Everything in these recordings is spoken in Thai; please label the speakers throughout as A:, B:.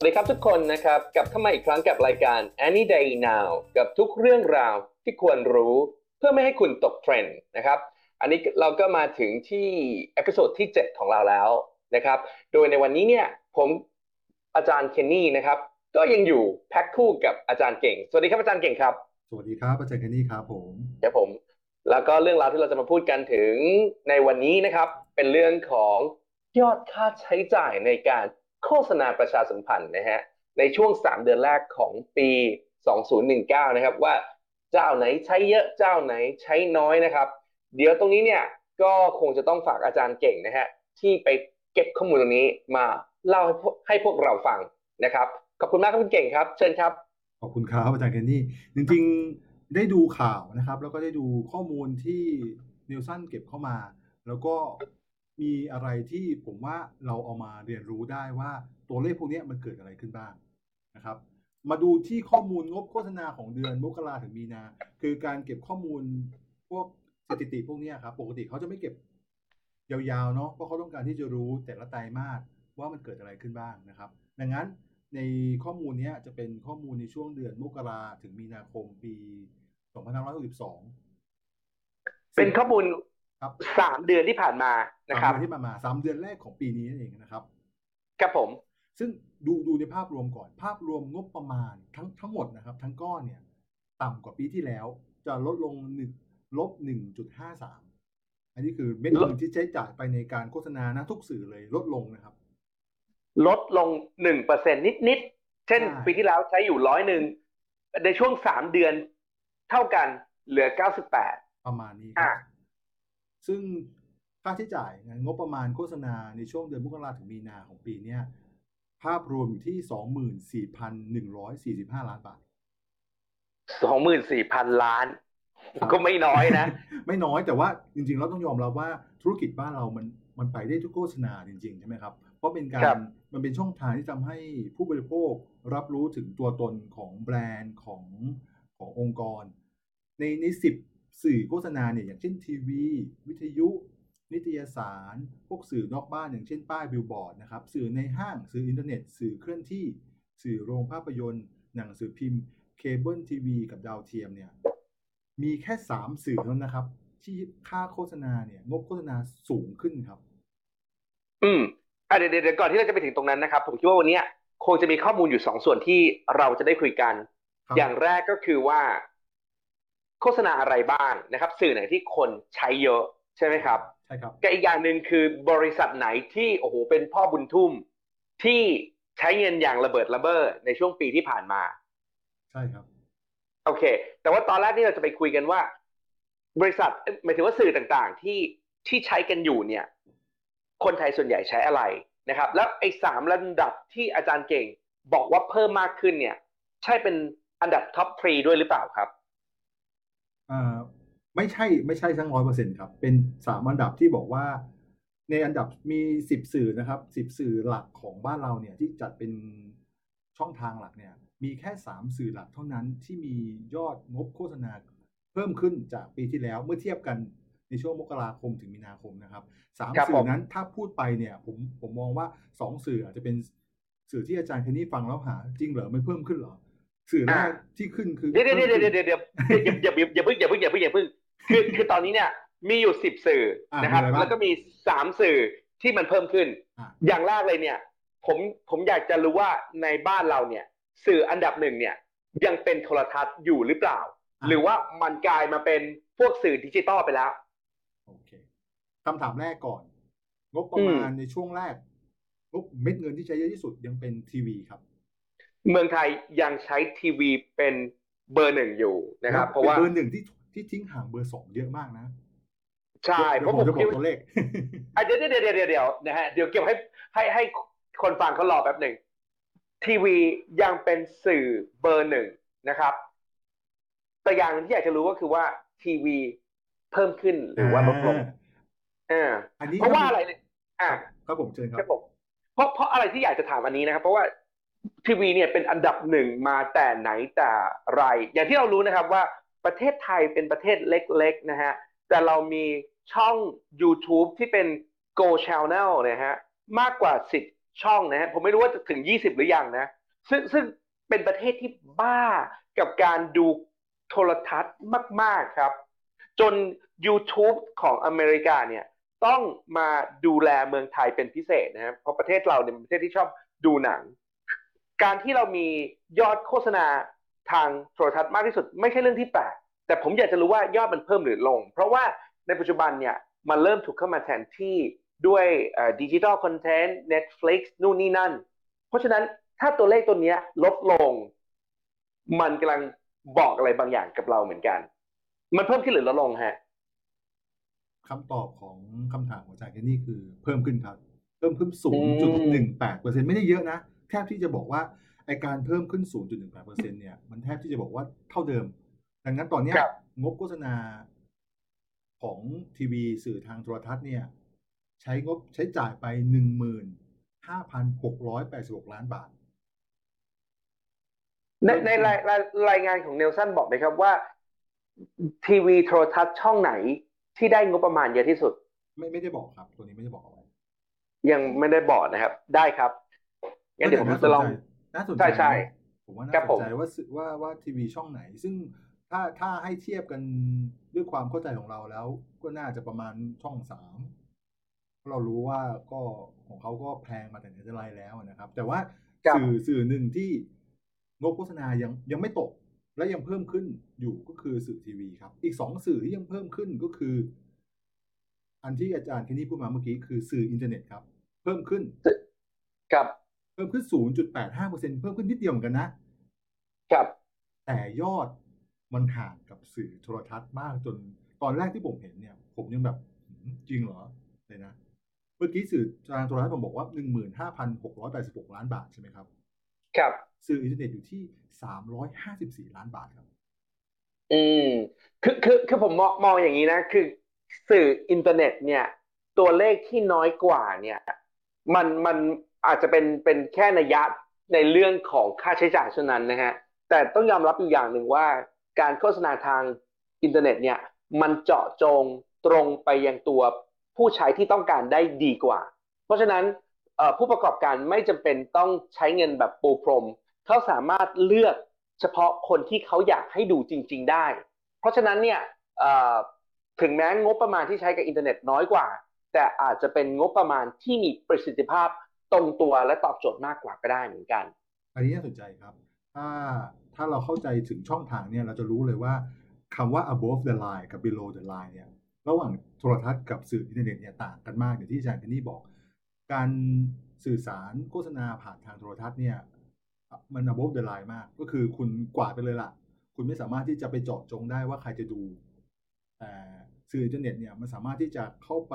A: สวัสดีครับทุกคนนะครับกลับเข้ามาอีกครั้งกับรายการ Any Day Now กับทุกเรื่องราวที่ควรรู้เพื่อไม่ให้คุณตกเทรนด์นะครับ อันนี้เราก็มาถึงที่ episode ที่ 7 ของเราแล้วนะครับ โดยในวันนี้เนี่ยผมอาจารย์เคนนี่นะครับ ก็ยังอยู่แพ็คคู่กับอาจารย์เก่ง สวัสดีครับอาจารย์เก่งครับ
B: สวัสดีครับอาจารย์เคนนี่ครับผม
A: ครับผม แล้วก็เรื่องราวที่เราจะมาพูดกันถึงในวันนี้นะครับ เป็นเรื่องของยอดค่าใช้จ่ายในการ โฆษณาประชาสัมพันธ์นะฮะในช่วง 3 เดือนแรกของปี 2019 นะครับ ว่าเจ้าไหนใช้เยอะเจ้าไหนใช้น้อยนะครับ เดี๋ยวตรงนี้เนี่ยก็คงจะต้องฝากอาจารย์เก่งนะฮะที่ไปเก็บข้อมูลตรงนี้มาเล่าให้พวกให้พวกเราฟังนะครับขอบคุณมากครับคุณเก่งครับ เชิญครับ
B: ขอบคุณครับอาจารย์แคนนี่จริงๆได้ดูข่าวนะครับ แล้วก็ได้ดูข้อมูลที่นิวสันเก็บเข้ามา แล้วก็ มีอะไรที่ผมว่าเราเอามาเรียนรู้ได้ว่าตัวเลขพวกนี้มันเกิดอะไรขึ้นบ้างนะครับ มาดูที่ข้อมูลงบโฆษณาของเดือนมกราถึงมีนา คือการเก็บข้อมูลพวกสถิติพวกนี้ครับปกติเขาจะไม่เก็บยาวๆเนาะเพราะเขาต้องการที่จะรู้แต่ละไตรมาสว่ามันเกิดอะไรขึ้นบ้างนะครับ ดังนั้นในข้อมูลนี้จะเป็นข้อมูลในช่วงเดือนมกราถึงมีนาคมปี 2562
A: เป็นข้อมูล สามเดือนที่ผ่านมานะครับ
B: สามเดือนที่ผ่านมาสามเดือนแรกของปีนี้นั่นเองนะครับ
A: ครับผม
B: ซึ่งดูดูในภาพรวมก่อน ภาพรวมงบประมาณทั้งทั้งหมดนะครับ ทั้งก้อนเนี่ย ต่ำกว่าปีที่แล้ว จะลดลงหนึ่งลบหนึ่งจุดห้าสามอันนี้คือเม็ดเงินที่ใช้จ่ายไปในการโฆษณานะทุกสื่อเลยลดลงนะครับ
A: ลดลงหนึ่งเปอร์เซ็นนิดนิดๆเช่น
B: ใช่
A: ปีที่แล้วใช้อยู่ร้อยหนึ่งในช่วงสามเดือนเท่ากันเหลือเก้าสิบแปด
B: ประมาณนี้ค
A: อ่า
B: รับ ซึ่งค่าใช้จ่ายงบประมาณโฆษณาในช่วงเดือนมกราถึงมีนาของปีเนี้ยภาพรวมอยู่ที่สองหมื่นสี่พันหนึ่งร้อยสี่สิบห้าล้านบาท
A: สองหมื่นสี่พันล้าน ก็ไม่น้อยนะ
B: ไม่น้อยแต่ว่าจริงๆ เราต้องยอมรับว่าธุรกิจบ้านเรามันมันไปได้ทุกโฆษณาจริงๆ ใช่ไหมครับ เพราะเป็นกา
A: ครั
B: ร
A: บ
B: มันเป็นช่องทางที่ทำให้ผู้บริโภครับรู้ถึงตัวตนของแบรนด์ของขององค์กร ในในสิบ สื่อโฆษณาเนี่ยอย่างเช่นทีวี วิทยุ นิตยสาร พวกสื่อนอกบ้านอย่างเช่นป้ายบิลบอร์ดนะครับสื่อในห้างสื่ออินเทอร์เน็ต สื่อเคลื่อนที่ สื่อโรงภาพยนตร์ หนังสือพิมพ์เคเบิลทีวีกับดาวเทียมเนี่ยมีแค่สามสื่อเท่านั้นนะครับ ที่ค่าโฆษณาเนี่ยงบโฆษณาสูงขึ้นครับ
A: อืมอะเดี๋ยวเดี๋ยวเดี๋ยวก่อนที่เราจะไปถึงตรงนั้นนะครับ ผมคิดว่าวันเนี้ยคงจะมีข้อมูลอยู่สองส่วนที่เราจะได้คุยกัน
B: ครับ
A: อย่างแรกก็คือว่า โฆษณาอะไรบ้างนะครับ สื่อไหนที่คนใช้เยอะใช่ไหมครับ
B: ใช่ครับ
A: กับอีกอย่างหนึ่งคือบริษัทไหนที่โอ้โหเป็นพ่อบุญทุ่มที่ใช้เงินอย่างระเบิดระเบ้อในช่วงปีที่ผ่านมา
B: ใช่ครับ
A: โอเค แต่ว่าตอนแรกนี่เราจะไปคุยกันว่า บริษัทเอ้ยหมายถึงว่าสื่อต่างๆ ที่ที่ใช้กันอยู่เนี่ย คนไทยส่วนใหญ่ใช้อะไรนะครับ แล้วไอ้สามระดับที่อาจารย์เก่งบอกว่าเพิ่มมากขึ้นเนี่ย ใช่เป็นอันดับ top three ด้วยหรือเปล่าครับ
B: เอ่อ ไม่ใช่ไม่ใช่ทั้งร้อยเปอร์เซ็นต์ครับ เป็นสามอันดับที่บอกว่า ในอันดับมีสิบสื่อนะครับสิบสื่อหลักของบ้านเราเนี่ยที่จัดเป็นช่องทางหลักเนี่ย มีแค่สามสื่อหลักเท่านั้นที่มียอดงบโฆษณาเพิ่มขึ้นจากปีที่แล้วเมื่อเทียบกันในช่วงมกราคมถึงมีนาคมนะครับสาม
A: ครับ
B: สื่
A: ผ
B: อ
A: ม
B: นั้นถ้าพูดไปเนี่ย ผมผมมองว่าสองสื่ออาจจะเป็นสื่อที่อาจารย์คนนี้ฟังแล้วหา จริงเหรอไม่เพิ่มขึ้นเหรอ สื่อแรกที่ขึ้นคือ
A: เดี๋ยวเดี๋ยวเดี๋ยวเดี๋ยวเดี๋ยวเดี๋ยวอย่าอย่าอย่าเพิ่งอย่าเพิ่งอย่าเพิ่งอย่าเพิ่งคือคือตอนนี้เนี่ยมีอยู่สิบสื่อนะครับ แล้วก็มีสามสื่อที่มันเพิ่มขึ้น
B: อะ
A: อย่างแรกเลยเนี่ย ผมผมอยากจะรู้ว่าในบ้านเราเนี่ย สื่ออันดับหนึ่งเนี่ย ยังเป็นโทรทัศน์อยู่หรือเปล่า หรือว่ามันกลายมาเป็นพวกสื่อดิจิตอลไปแล้ว
B: โอเคคำถามแรกก่อน งบประมาณในช่วงแรกงบเม็ดเงินที่ใช้เยอะที่สุดยังเป็นทีวีครับ
A: เมืองไทยยังใช้ทีวีเป็นเบอร์หนึ่งอยู่นะครับ เพราะว่า
B: ป็นเบอร์หนึ่งที่ที่ทิ้งห่างเบอร์สองเยอะมากนะ
A: ใช่เพ
B: เดี๋ยว
A: ราะ
B: ผ
A: ผมม
B: จะบอ
A: คิด
B: ก
A: ว่า
B: ตัวเลข
A: อะเดี๋ยวเดี๋ยวเดี๋ยวเดี๋ยวเดี๋ยวนะฮะเดี๋ยวเก็บให้ให้ให้คนฟังเขารอแป๊บหนึ่งทีวียังเป็นสื่อเบอร์หนึ่งนะครับ แต่อย่างหนึ่งที่อยากจะรู้ก็คือว่าทีวีเพิ่มขึ้นหรือว่าลดลงอ่า
B: อันนี้
A: เพราะว่าอะไรเนี่ยอ่า
B: ครับผมเชิญค
A: ค
B: รั
A: รับบผมเพราะเพราะอะไรที่อยากจะถามอันนี้นะครับ เพราะว่า ทีวีเนี่ยเป็นอันดับหนึ่งมาแต่ไหนแต่ไร อย่างที่เรารู้นะครับว่าประเทศไทยเป็นประเทศเล็กๆนะฮะแต่เรามีช่อง YouTube ที่เป็น Go Channel นะฮะมากกว่า 10 ช่องนะฮะผมไม่รู้ว่าจะถึง 20 หรือยังนะซึ่งซึ่งเป็นประเทศที่บ้ากับการดูโทรทัศน์มาก ๆ ครับ จน YouTube ของอเมริกาเนี่ยต้องมาดูแลเมืองไทยเป็นพิเศษนะครับเพราะประเทศเราเนี่ยเป็นประเทศที่ชอบดูหนัง การที่เรามียอดโฆษณาทางโทรทัศน์มากที่สุด ไม่ใช่เรื่องที่แปลกแต่ผมอยากจะรู้ว่ายอดมันเพิ่มหรือลง เพราะว่าในปัจจุบันเนี่ยมันเริ่มถูกเข้ามาแทนที่ด้วยดิจิทัลคอนเทนต์ Netflix นู่นนี่นั่น เพราะฉะนั้นถ้าตัวเลขตัวนี้ลดลง มันกำลังบอกอะไรบางอย่างกับเราเหมือนกัน มันเพิ่มขึ้นหรือลดลงฮะ
B: คำตอบของคำถามของอาจารย์นนี่คือเพิ่มขึ้นครับ เพิ่มขึ้น
A: อืม
B: 0.18%ไม่ได้เยอะนะ แทบที่จะบอกว่าไอการเพิ่มขึ้น 0.18%เนี่ย มันแทบที่จะบอกว่าเท่าเดิม ดังนั้นตอนเนี้ย
A: ครับ
B: งบโฆษณาของทีวีสื่อทางโทรทัศน์เนี่ย ใช้งบใช้จ่ายไป 15,686 ล้านบาท
A: ในในรายรายรายงานของเนลสันบอกไหมครับว่า ทีวีโทรทัศน์ช่องไหนที่ได้งบประมาณเยอะที่สุด
B: ไม่ไม่ได้บอกครับ ตัวนี้ไม่ได้บอกเอาไว้
A: ยังไม่ได้บอกนะครับ ได้ครับ งั้นเดี๋ยวผม
B: น่าส
A: จะ
B: น
A: ลอง
B: ใจน่าสนใจ
A: ใช่ใช่
B: นะผมว่า
A: ครั
B: น่า
A: บ
B: ส
A: ผ
B: น
A: ม
B: ใจว่าสื่อว่าว่าทีวีช่องไหน ซึ่งถ้าถ้าให้เทียบกันด้วยความเข้าใจของเราแล้ว ก็น่าจะประมาณช่องสามเพราะเรารู้ว่าก็ของเขาก็แพงมาแต่ไหนแต่ไรแล้วนะครับ แต่ว่า
A: ครับ
B: สื่อสื่อหนึ่งที่งบโฆษณายังยังไม่ตก และยังเพิ่มขึ้นอยู่ก็คือสื่อทีวีครับ อีกสองสื่อที่ยังเพิ่มขึ้นก็คือ อันที่อาจารย์แคนนี่พูดมาเมื่อกี้คือสื่ออินเทอร์เน็ตครับ เพิ่มขึ้น
A: ครับ
B: เพิ่มขึ้น 0.85%เพิ่มขึ้นนิดเดียวเหมือนกันนะ
A: ครับ
B: แต่ยอดมันห่างกับสื่อโทรทัศน์มากจนตอนแรกที่ผมเห็นเนี่ย ผมยังแบบหืมจริงเหรอเลยนะ เมื่อกี้สื่อทางโทรทัศน์ผมบอกว่า 15,686 ล้านบาทใช่ไหมครับ
A: ครับ
B: สื่ออินเทอร์เน็ตอยู่ที่ 354 ล้านบาทครับ
A: อืม คือคือคือผมมองมองอย่างนี้นะ คือสื่ออินเทอร์เน็ตเนี่ย ตัวเลขที่น้อยกว่าเนี่ย มันมัน อาจจะเป็นเป็นแค่นัยยะในเรื่องของค่าใช้จ่ายเท่านั้นนะฮะแต่ต้องยอมรับอยู่อย่างหนึ่งว่า การโฆษณาทางอินเทอร์เน็ตเนี่ยมันเจาะจงตรงไปยังตัวผู้ใช้ที่ต้องการได้ดีกว่า เพราะฉะนั้นผู้ประกอบการไม่จำเป็นต้องใช้เงินแบบปูพรม เขาสามารถเลือกเฉพาะคนที่เขาอยากให้ดูจริง ๆ ได้ เพราะฉะนั้นเนี่ยถึงแม้งบประมาณที่ใช้กับอินเทอร์เน็ตน้อยกว่า แต่อาจจะเป็นงบประมาณที่มีประสิทธิภาพ ตรงตัวและตอบโจทย์มากกว่าก็ได้เหมือนกัน
B: อันนี้น่าสนใจครับ ถ้าถ้าเราเข้าใจถึงช่องทางเนี่ยเราจะรู้เลยว่าคำว่า above the line กับ below the line เนี่ยระหว่างโทรทัศน์กับสื่ออินเทอร์เน็ตเนี่ยต่างกันมากอย่างที่อาจารย์เคนนี่บอก การสื่อสารโฆษณาผ่านทางโทรทัศน์เนี่ยมัน above the line มาก ก็คือคุณกวาดไปเลยล่ะ คุณไม่สามารถที่จะไปเจาะจงได้ว่าใครจะดูแต่สื่ออินเทอร์เน็ตเนี่ยมันสามารถที่จะเข้าไป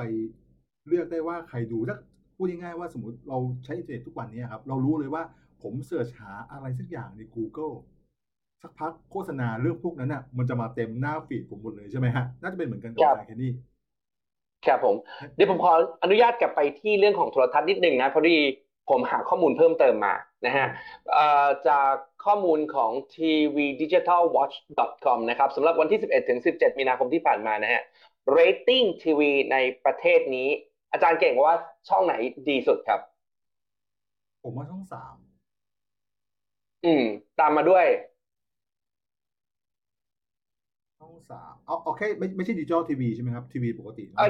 B: เลือกได้ว่าใครดูถ้า พูดง่ายๆว่าสมมติเราใช้อินเทอร์เน็ตทุกวันนี้ครับ เรารู้เลยว่าผม search หาอะไรสักอย่างใน Google สักพักโฆษณาเรื่องพวกนั้นน่ะ มันจะมาเต็มหน้าฟีดผมหมดเลยใช่ไหมฮะ น่าจะเป็นเหมือนกันกับ
A: ครับ
B: อาจารย์แคนนี่
A: ครับผม เดี๋ยวผมขออนุญาตกลับไปที่เรื่องของโทรทัศน์นิดนึงนะพอดีผมหาข้อมูลเพิ่มเติมมานะฮะเอ่อจากข้อมูลของ tvdigitalwatch.com นะครับสำหรับวันที่ 11ถึง17 มีนาคมที่ผ่านมานะฮะ rating ทีวีในประเทศนี้ อาจารย์เก่งว่าช่องไหนดีสุดครับ
B: ผมว่าช่องสาม
A: อืม ตามมาด้วย
B: ช่องสามเอาเอาแค่ไม่ไม่ใช่ดิจิตอลทีวีใช่ไหมครับทีวีปกติ
A: เอ่อ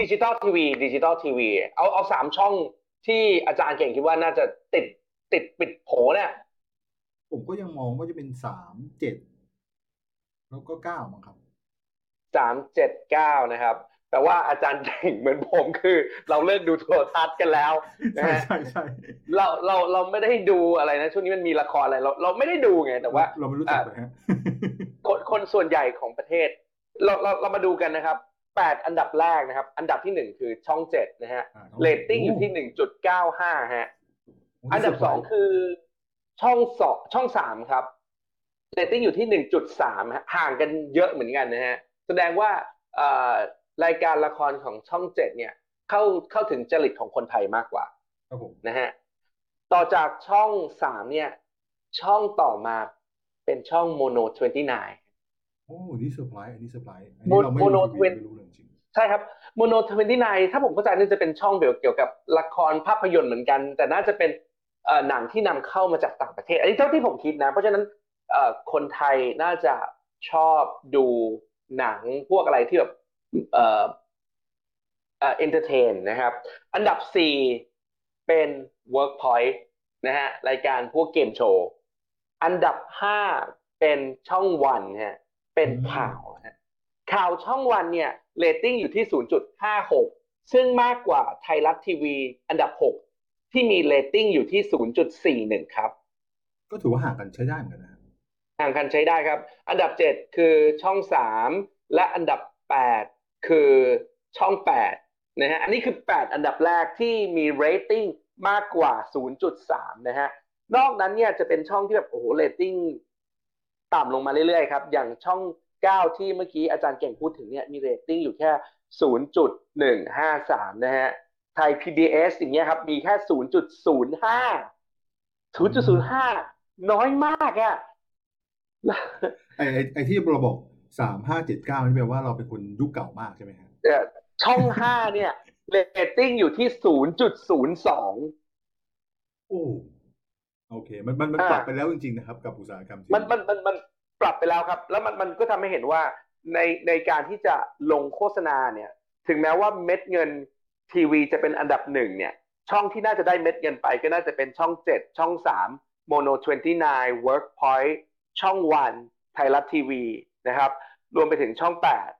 A: ดิจิตอลทีวีดิจิตอลทีวีเอาเอาสามช่องที่อาจารย์เก่งคิดว่าน่าจะติดติดติดโผเนี่ย
B: ผมก็ยังมองว่าจะเป็นสามเจ็ดแล้วก็เก้ามั้งครับ
A: สามเจ็ดเก้านะครับ แต่ว่าอาจารย์เก่งเหมือนผมคือ เราเลิกดูโทรทัศน์กันแล้วนะ
B: ใช่
A: ฮะ
B: ใช่ใช่
A: เราเราเราไม่ได้ดูอะไรนะช่วงนี้มันมีละครอะไรเราเราไม่ได้ดูไงแต่ว่า
B: เราไม่รู้จักเลยฮะ
A: คนคนส่วนใหญ่ของประเทศ เราเราเรามาดูกันนะครับแปดอันดับแรกนะครับ อันดับที่หนึ่งคือช่องเจ็ดนะฮะ
B: อ่า
A: เรตติ้งอยู่ที่หนึ่งจุดเก้าห้าฮะ
B: โอ้
A: อันดับสองคือช่องสองช่องสามครับเรตติ้งอยู่ที่หนึ่งจุดสามห่างกันเยอะเหมือนกันนะฮะแสดงว่าเอ่อ รายการละครของช่องเจ็ดเนี่ย เข้าเข้าถึงจริตของคนไทยมากกว่า
B: ครับผม
A: นะฮะต่อจากช่องสามเนี่ย ช่องต่อมาเป็นช่องโมโน29
B: โอ้นี่เซอร์ไพรส์อันนี้เซอร์ไพรส์อัน
A: โม
B: นี้เราไม่
A: โมโน
B: รู้ทีวี
A: เวน
B: ไม่รู้เลยจริง
A: ใช่ครับโมโน twenty nine ถ้าผมเข้าใจน่าจะเป็นช่องเกี่ยวกับละครภาพยนตร์เหมือนกัน แต่น่าจะเป็นเอ่อหนังที่นำเข้ามาจากต่างประเทศ อันนี้เท่าที่ผมคิดนะ เพราะฉะนั้นเอ่อคนไทยน่าจะชอบดูหนังพวกอะไรที่แบบ เอ่อเอ่อ entertain นะครับ อันดับสี่เป็น Workpoint นะฮะรายการพวกเกมโชว์อันดับห้าเป็นช่องวันฮะเป็นข่าวฮะข่าวช่องวันเนี่ยเรตติ้งอยู่ที่ 0.56 ซึ่งมากกว่าไทยรัฐทีวี อันดับ 6 ที่มีเรตติ้งอยู่ที่ 0.41 ครับ
B: ก็ถือว่าห่างกันใช้ได้เหมือนกันนะ
A: ห่างกันใช้ได้ครับ อันดับ 7 คือช่อง 3 และอันดับ 8 คือช่อง 8 นะฮะ อันนี้คือ 8 อันดับแรกที่มีเรตติ้งมากกว่า 0.3 นะฮะ นอกนั้นเนี่ยจะเป็นช่องที่แบบโอ้โหเรตติ้งต่ำลงมาเรื่อยๆครับ อย่างช่อง 9 ที่เมื่อกี้อาจารย์เก่งพูดถึงเนี่ยมีเรตติ้งอยู่แค่ 0.153 นะฮะ ไทย PBS อย่างเงี้ยครับ มีแค่ 0.05 0.05 น้อยมากอะ
B: ไอ้ไอ้ที่เราบอก สามห้าเจ็ดเก้านี่แปลว่าเราเป็นคนยุคเก่ามากใช่ไหมฮะ
A: เอ่อช่อง5เนี่ยเรตติ้งอยู่ที่0.02
B: โอ้โอเค มันมันมัน
A: อ่า
B: ปรับไปแล้วจริงๆนะครับ กับอุตสาหกรรมทีวี
A: มันมันมันมันปรับไปแล้วครับ แล้วมันมันก็ทำให้เห็นว่าในในการที่จะลงโฆษณาเนี่ย ถึงแม้ว่าเม็ดเงินทีวีจะเป็นอันดับหนึ่งเนี่ย ช่องที่น่าจะได้เม็ดเงินไปก็น่าจะเป็นช่อง7ช่อง3 Mono 29 Workpoint ช่องวันไทยรัฐทีวี นะครับ รวมไปถึงช่อง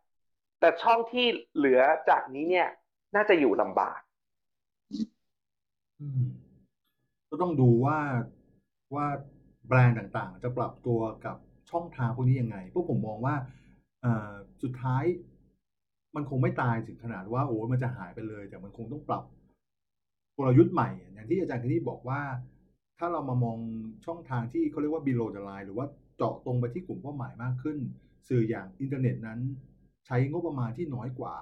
A: 8 แต่ช่องที่เหลือจากนี้เนี่ย น่าจะอยู่ลำบาก
B: ก็ต้องดูว่าว่าแบรนด์ต่างๆ จะปรับตัวกับช่องทางพวกนี้ยังไงพราะผมมองว่าสุดท้ายมันคงไม่ตายถึงขนาดว่าโอ้ยมันจะหายไปเลย แต่มันคงต้องปรับกลยุทธ์ใหม่ อย่างที่อาจารย์คณีบอกว่า ถ้าเรามามองช่องทางที่เขาเรียกว่า below the line หรือว่าเจาะตรงไปที่กลุ่มเป้าหมายมากขึ้น สื่ออย่างอินเทอร์เน็ตนั้น ใช้งบประมาณที่น้อยกว่า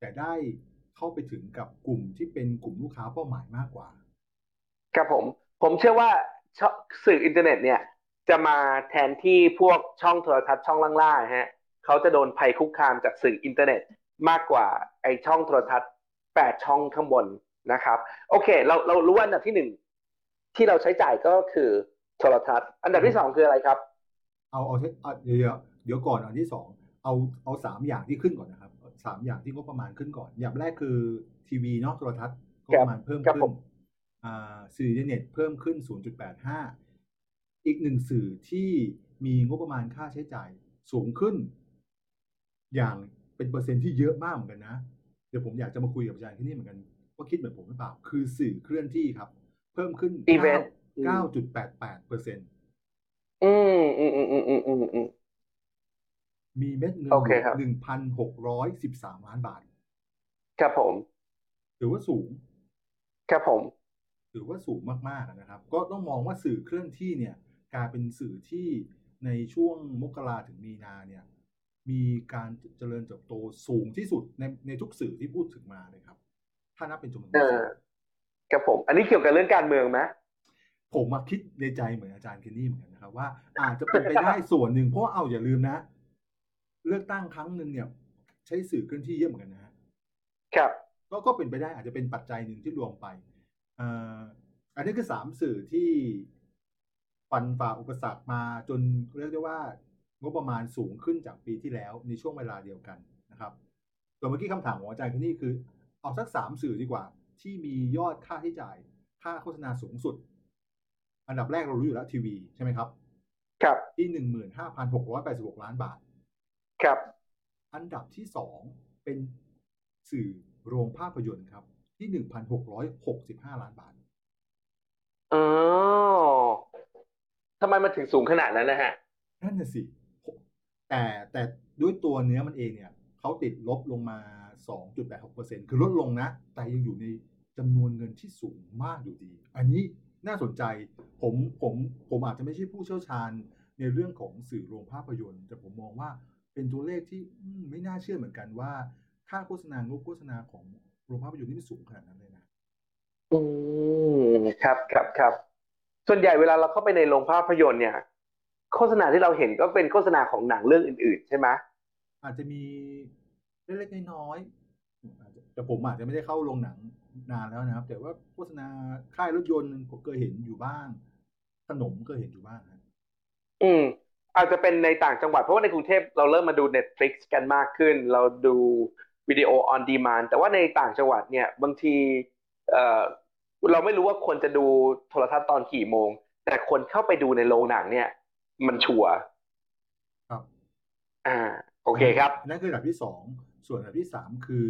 B: แต่ได้เข้าไปถึงกับกลุ่มที่เป็นกลุ่มลูกค้าเป้าหมายมากกว่า
A: ครับผมผมเชื่อว่าช่องสื่ออินเทอร์เน็ตเนี่ยจะมาแทนที่พวกช่องโทรทัศน์ช่องล่างๆฮะเขาจะโดนภัยคุกคามจากสื่ออินเทอร์เน็ตมากกว่าไอช่องโทรทัศน์แปดช่องข้างบนนะครับ โอเค เราเรารู้ว่าอันดับที่หนึ่งที่เราใช้จ่ายก็คือโทรทัศน์ อันดับที่สองคืออะไรครับ
B: เอาเอาเทเอาเดี๋ยว เดี๋ยวก่อนอันที่สองเอาเอาสามอย่างที่ขึ้นก่อนนะครับสามอย่างที่งบประมาณขึ้นก่อน อย่างแรกคือทีวีเนาะโทรทัศน์งบประมาณเพิ่ม
A: ครับ
B: ขึ้
A: ผ
B: น
A: ม
B: อ่าสื่ออินเทอร์เน็ตเพิ่มขึ้น 0.85 อีกหนึ่งสื่อที่มีงบประมาณค่าใช้จ่ายสูงขึ้น อย่างเป็นเปอร์เซ็นต์ที่เยอะมากเหมือนกันนะ เดี๋ยวผมอยากจะมาคุยกับอาจารย์ที่นี่เหมือนกัน ว่าคิดเหมือนผมหรือเปล่า คือสื่อเคลื่อนที่ครับ เพิ่มขึ้น
A: Event
B: 9.88เปอร์เซ็นต์
A: อืมอืมอืมอืมอืมอื มอืม
B: มีเม็ดเงิน
A: โอเคครับ
B: หนึ่งพันหกร้อยสิบสามล้านบาท
A: ครับผม
B: ถือว่าสูง
A: ครับผม
B: ถือว่าสูงมากๆนะครับ ก็ต้องมองว่าสื่อเคลื่อนที่เนี่ยกลายเป็นสื่อที่ในช่วงมกราถึงมีนาเนี่ย มีการเจริญเติบโตสูงที่สุดในในทุกสื่อที่พูดถึงมาเลยครับ ถ้านับเป็นจำนวน
A: เอ
B: สื่
A: อ
B: อ
A: ครับผม อันนี้เกี่ยวกับเรื่องการเมืองไหม
B: ผมมาคิดในใจเหมือนอาจารย์เคนนี่เหมือนกันนะครับว่าอาจจะเป็นไปได้ส่วนหนึ่งเพราะว่าเอาอย่าลืมนะ เลือกตั้งครั้งหนึ่งเนี่ย ใช้สื่อเคลื่อนที่เยอะเหมือนกันนะฮะ
A: ครับ
B: ก็ก็เป็นไปได้อาจจะเป็นปัจจัยหนึ่งที่รวมไปเอ่ออันนี้คือสามสื่อที่ฟันฝ่าอุปสรรคมาจนเรียกได้ว่างบประมาณสูงขึ้นจากปีที่แล้วในช่วงเวลาเดียวกันนะครับส่วนเมื่อกี้คำถามของอาจารย์ที่นี่คือ เอาสักสามสื่อดีกว่า ที่มียอดค่าใช้จ่าย ค่าโฆษณาสูงสุด อันดับแรกเรารู้อยู่แล้วทีวีใช่ไหมครับ
A: ครับ
B: ที่หนึ่งหมื่นห้าพันหกร้อยแปดสิบหกล้านบาท
A: ครับ
B: อันดับที่สองเป็นสื่อโรงภาพยนตร์ครับ ที่หนึ่งพันหกร้อยหกสิบห้าล้านบาท
A: อ๋อทำไมมันถึงสูงขนาดนั้นนะฮะ
B: นั่นน่ะสิ แต่แต่ด้วยตัวเนื้อมันเองเนี่ย เขาติดลบลงมา 2.86%คือลดลงนะ แต่ยังอยู่ในจำนวนเงินที่สูงมากอยู่ดี อันนี้น่าสนใจ ผมผมผมอาจจะไม่ใช่ผู้เชี่ยวชาญในเรื่องของสื่อโรงภาพยนตร์ แต่ผมมองว่า เป็นตัวเลขที่อืมไม่น่าเชื่อเหมือนกันว่า ค่าโฆษณางบโฆษณาของโรงภาพยนตร์นี่มันสูงขนาดนั้นเลยนะ
A: อืมครับครับครับ ส่วนใหญ่เวลาเราเข้าไปในโรงภาพยนตร์เนี่ย โฆษณาที่เราเห็นก็เป็นโฆษณาของหนังเรื่องอื่น ๆ ใช่ไหม
B: อาจจะมีเล็กๆน้อยอาจจะแต่ผมอาจจะไม่ได้เข้าโรงหนังนานแล้วนะครับ แต่ว่าโฆษณาค่ายรถยนต์ผมเคยเห็นอยู่บ้าง ขนมเคยเห็นอยู่บ้างครับ
A: อืม อาจจะเป็นในต่างจังหวัด เพราะว่าในกรุงเทพเราเริ่มมาดู Netflix กันมากขึ้น เราดูวิดีโอ on demand แต่ว่าในต่างจังหวัดเนี่ยบางทีเอ่อเราไม่รู้ว่าคนจะดูโทรทัศน์ตอนกี่โมง แต่คนเข้าไปดูในโรงหนังเนี่ย มันชัวร์
B: ครับ
A: อ่า โอเคครับ
B: นั่นคืออันดับที่สองส่วนอันดับที่สามคือ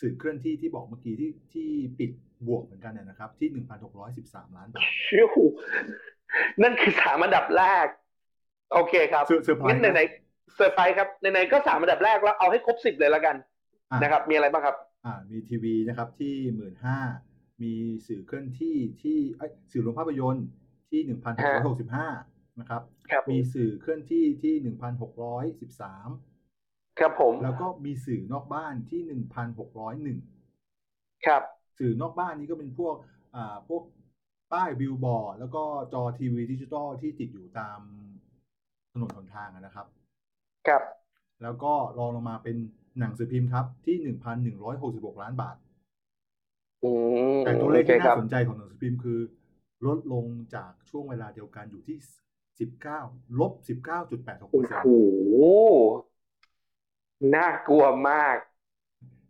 B: สื่อเคลื่อนที่ที่บอกเมื่อกี้ที่ที่ปิดบวกเหมือนกันเนี่ยนะครับ ที่หนึ่งพันหกร้อยสิบสามล้านบาท
A: ชิวนั่นคือสามอันดับแรก โอเคครับ
B: เซอร์เซอร์ไพรส์
A: งั้น
B: ส์
A: ไหน
B: นะ
A: เซอร์ไพรส์ครับไหนๆก็สามอันดับแรกแล้วเอาให้ครบสิบเลยแล้วกัน
B: อะ
A: นะครับ มีอะไรบ้างครับ
B: อ่ามีทีวีนะครับที่หมื่นห้ามีสื่อเคลื่อนที่ที่เอ้ยสื่อโรงภาพยนตร์ที่หนึ่งพันหกร้อยหกสิบห้านะครับ
A: ครับ
B: มีสื่อเคลื่อนที่ที่หนึ่งพันหกร้อยสิบสาม
A: ครับผม
B: แล้วก็มีสื่อนอกบ้านที่หนึ่งพันหกร้อยหนึ่ง
A: ครับ
B: สื่อนอกบ้านนี้ก็เป็นพวกอ่าพวกป้ายบิลบอร์ดแล้วก็จอทีวีดิจิตอลที่ติดอยู่ตามถ นนหนทางอะนะครับ
A: ครับ
B: แล้วก็รองลงมาเป็นหนังสือพิมพ์ครับ ที่หนึ่งพันหนึ่งร้อยหกสิบหกล้านบาท
A: อืม
B: แต่ตัวเลข
A: โอค
B: ที่
A: ครั
B: น่า
A: บ
B: สนใจของหนังสือพิมพ์คือ ลดลงจากช่วงเวลาเดียวกันอยู่ที่สิบเก้าลบสิบเก้าจุดแปดหกเปอ
A: โอ้
B: ร์เซ็น
A: โห
B: ต์
A: น่ากลัวมาก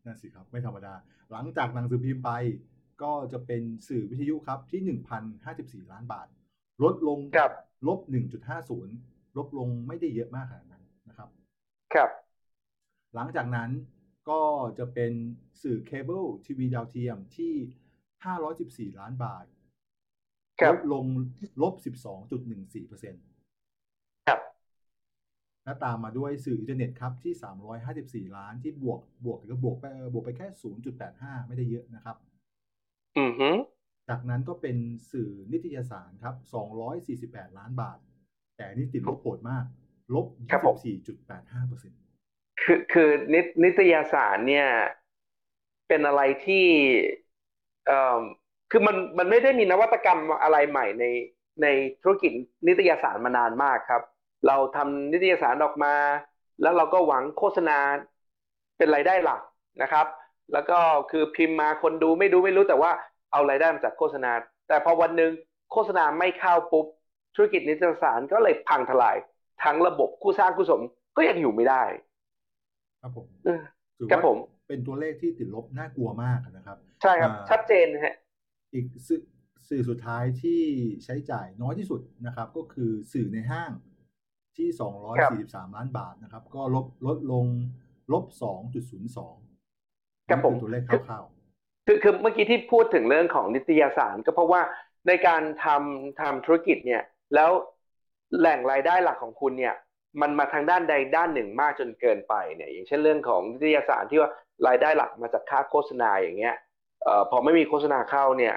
B: นั่นสิครับ ไม่ธรรมดา หลังจากหนังสือพิมพ์ไป ก็จะเป็นสื่อวิทยุครับที่หนึ่งพันห้าสิบสี่ล้านบาท ลดลง
A: ครับ
B: ลบหนึ่งจุดห้าศูนย์ ลบลงไม่ได้เยอะมากขนาดนั้นนะครับ
A: ครับ
B: หลังจากนั้นก็จะเป็นสื่อเคเบิลทีวีดาวเทียมที่ห้าร้อยสิบสี่ล้านบาท
A: ครับล
B: ดลงลบสิบสองจุดหนึ่งสี่เปอร์เซ็นต์
A: ครับ
B: และตามมาด้วยสื่ออินเทอร์เน็ตครับที่ 354 ล้านที่บวกบวกหรือบวกไปบวกไปแค่ 0.85 ไม่ได้เยอะนะครับ
A: อือฮึ
B: จากนั้นก็เป็นสื่อนิตยสารครับ 248 ล้านบาท แต่อันนี่ติดลบโหดมาก ลบ24.85เปอร์เซ็นต์
A: คือคือนิตนิตยสารเนี่ย เป็นอะไรที่เอ่อคือมันมันไม่ได้มีนวัตกรรมอะไรใหม่ในในธุรกิจนิตยสารมานานมากครับ เราทำนิตยสารออกมา แล้วเราก็หวังโฆษณาเป็นรายได้หลักนะครับ แล้วก็คือพิมพ์มาคนดูไม่ดูไม่รู้แต่ว่าเอารายได้มาจากโฆษณา แต่พอวันหนึ่งโฆษณาไม่เข้าปุ๊บ ธุรกิจนิตยสารก็เลยพังทลาย ทั้งระบบคู่สร้างคู่สมก็ยังอยู่ไม่ได้
B: ครับผม
A: เออ
B: ถือ
A: ครับ
B: ว่า
A: ผม
B: เป็นตัวเลขที่ติดลบน่ากลัวมากนะครับ
A: ใช่ครับ
B: อ่า
A: ชัดเจนนะฮะ
B: อีกสื่อสื่อสุดท้ายที่ใช้จ่ายน้อยที่สุดนะครับ ก็คือสื่อในห้างที่ 243 ล้านบาทนะครับ ก็ลบลดลงลบ 2.02
A: ครับผม
B: นี่อตัวเลขคร่าว
A: คือคือเมื่อกี้ที่พูดถึงเรื่องของนิตยสารก็เพราะว่าในการทำทำธุรกิจเนี่ย แล้วแหล่งรายได้หลักของคุณเนี่ย มันมาทางด้านใดด้านหนึ่งมากจนเกินไปเนี่ยอย่างเช่นเรื่องของนิตยสารที่ว่ารายได้หลักมาจากค่าโฆษณาอย่างเงี้ยออพอไม่มีโฆษณาเข้าเนี่ย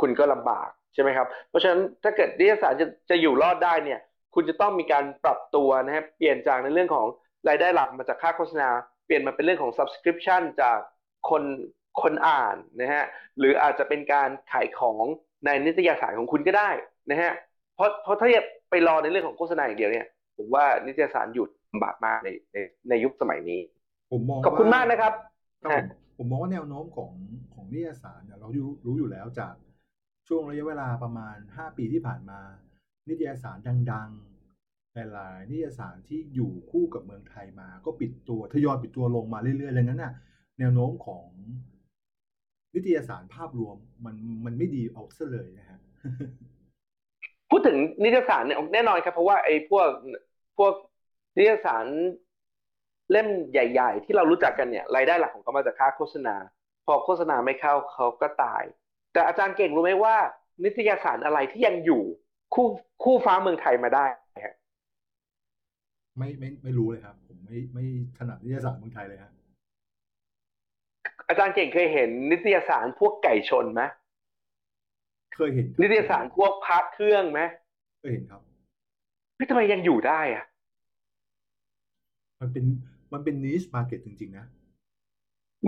A: คุณก็ลำบากใช่ไหมครับ เพราะฉะนั้นถ้าเกิดนิตยสารจะจะอยู่รอดได้เนี่ย คุณจะต้องมีการปรับตัวนะครับเปลี่ยนจากในเรื่องของรายได้หลักมาจากค่าโฆษณา เปลี่ยนมาเป็นเรื่องของ subscription จากคนคนอ่านนะฮะหรืออาจจะเป็นการขายของในนิตยสารของคุณก็ได้นะฮะ ราะเพราะถ้าไปรอในเรื่องของโฆษณาอย่างเดียวเนี่ย ผมว่านิตยสารหยุดลำบากมากในในในยุคสมัยนี้
B: ๆผมมอง
A: ขอบคุณ
B: ว่
A: มากนะครับ
B: ครับผมผมมองว่าแนวโน้มของของนิตยสารเนี่ยเรารู้รู้อยู่แล้วจากช่วงระยะเวลาประมาณ 5 ปีที่ผ่านมา นิตยสารดังๆหลายๆนิตยสารที่อยู่คู่กับเมืองไทยมา ก็ปิดตัวทยอยปิดตัวลงมาเรื่อยๆดังนั้นน่ะ แนวโน้มของนิตยสารภาพรวมมันมันไม่ดีเอาซะเลยนะฮะ
A: พูดถึงนิตยสารเนี่ยแน่นอนครับ เพราะว่าไอ้พวกพวกนิตยสารเล่มใหญ่ ๆ ที่เรารู้จักกันเนี่ยรายได้หลักของเขามาจากค่าโฆษณา พอโฆษณาไม่เข้าเขาก็ตาย แต่อาจารย์เก่งรู้ไหมว่า นิตยสารอะไรที่ยังอยู่คู่คู่ฟ้าเมืองไทยมาได้ฮะ
B: ไม่ไม่ไม่รู้เลยครับ ผมไม่ไม่ถนัดนิตยสารเมืองไทยเลยฮะ
A: อาจารย์เก่งเคยเห็นนิตยสารพวกไก่ชนไหม
B: เคยเห็นครับ
A: นิตยสารพวก พระเครื่องไหม
B: เคยเห็นครับ
A: เฮ้ยทำไมยังอยู่ได้อะ
B: มันเป็นมันเป็น niche market จริง ๆ นะ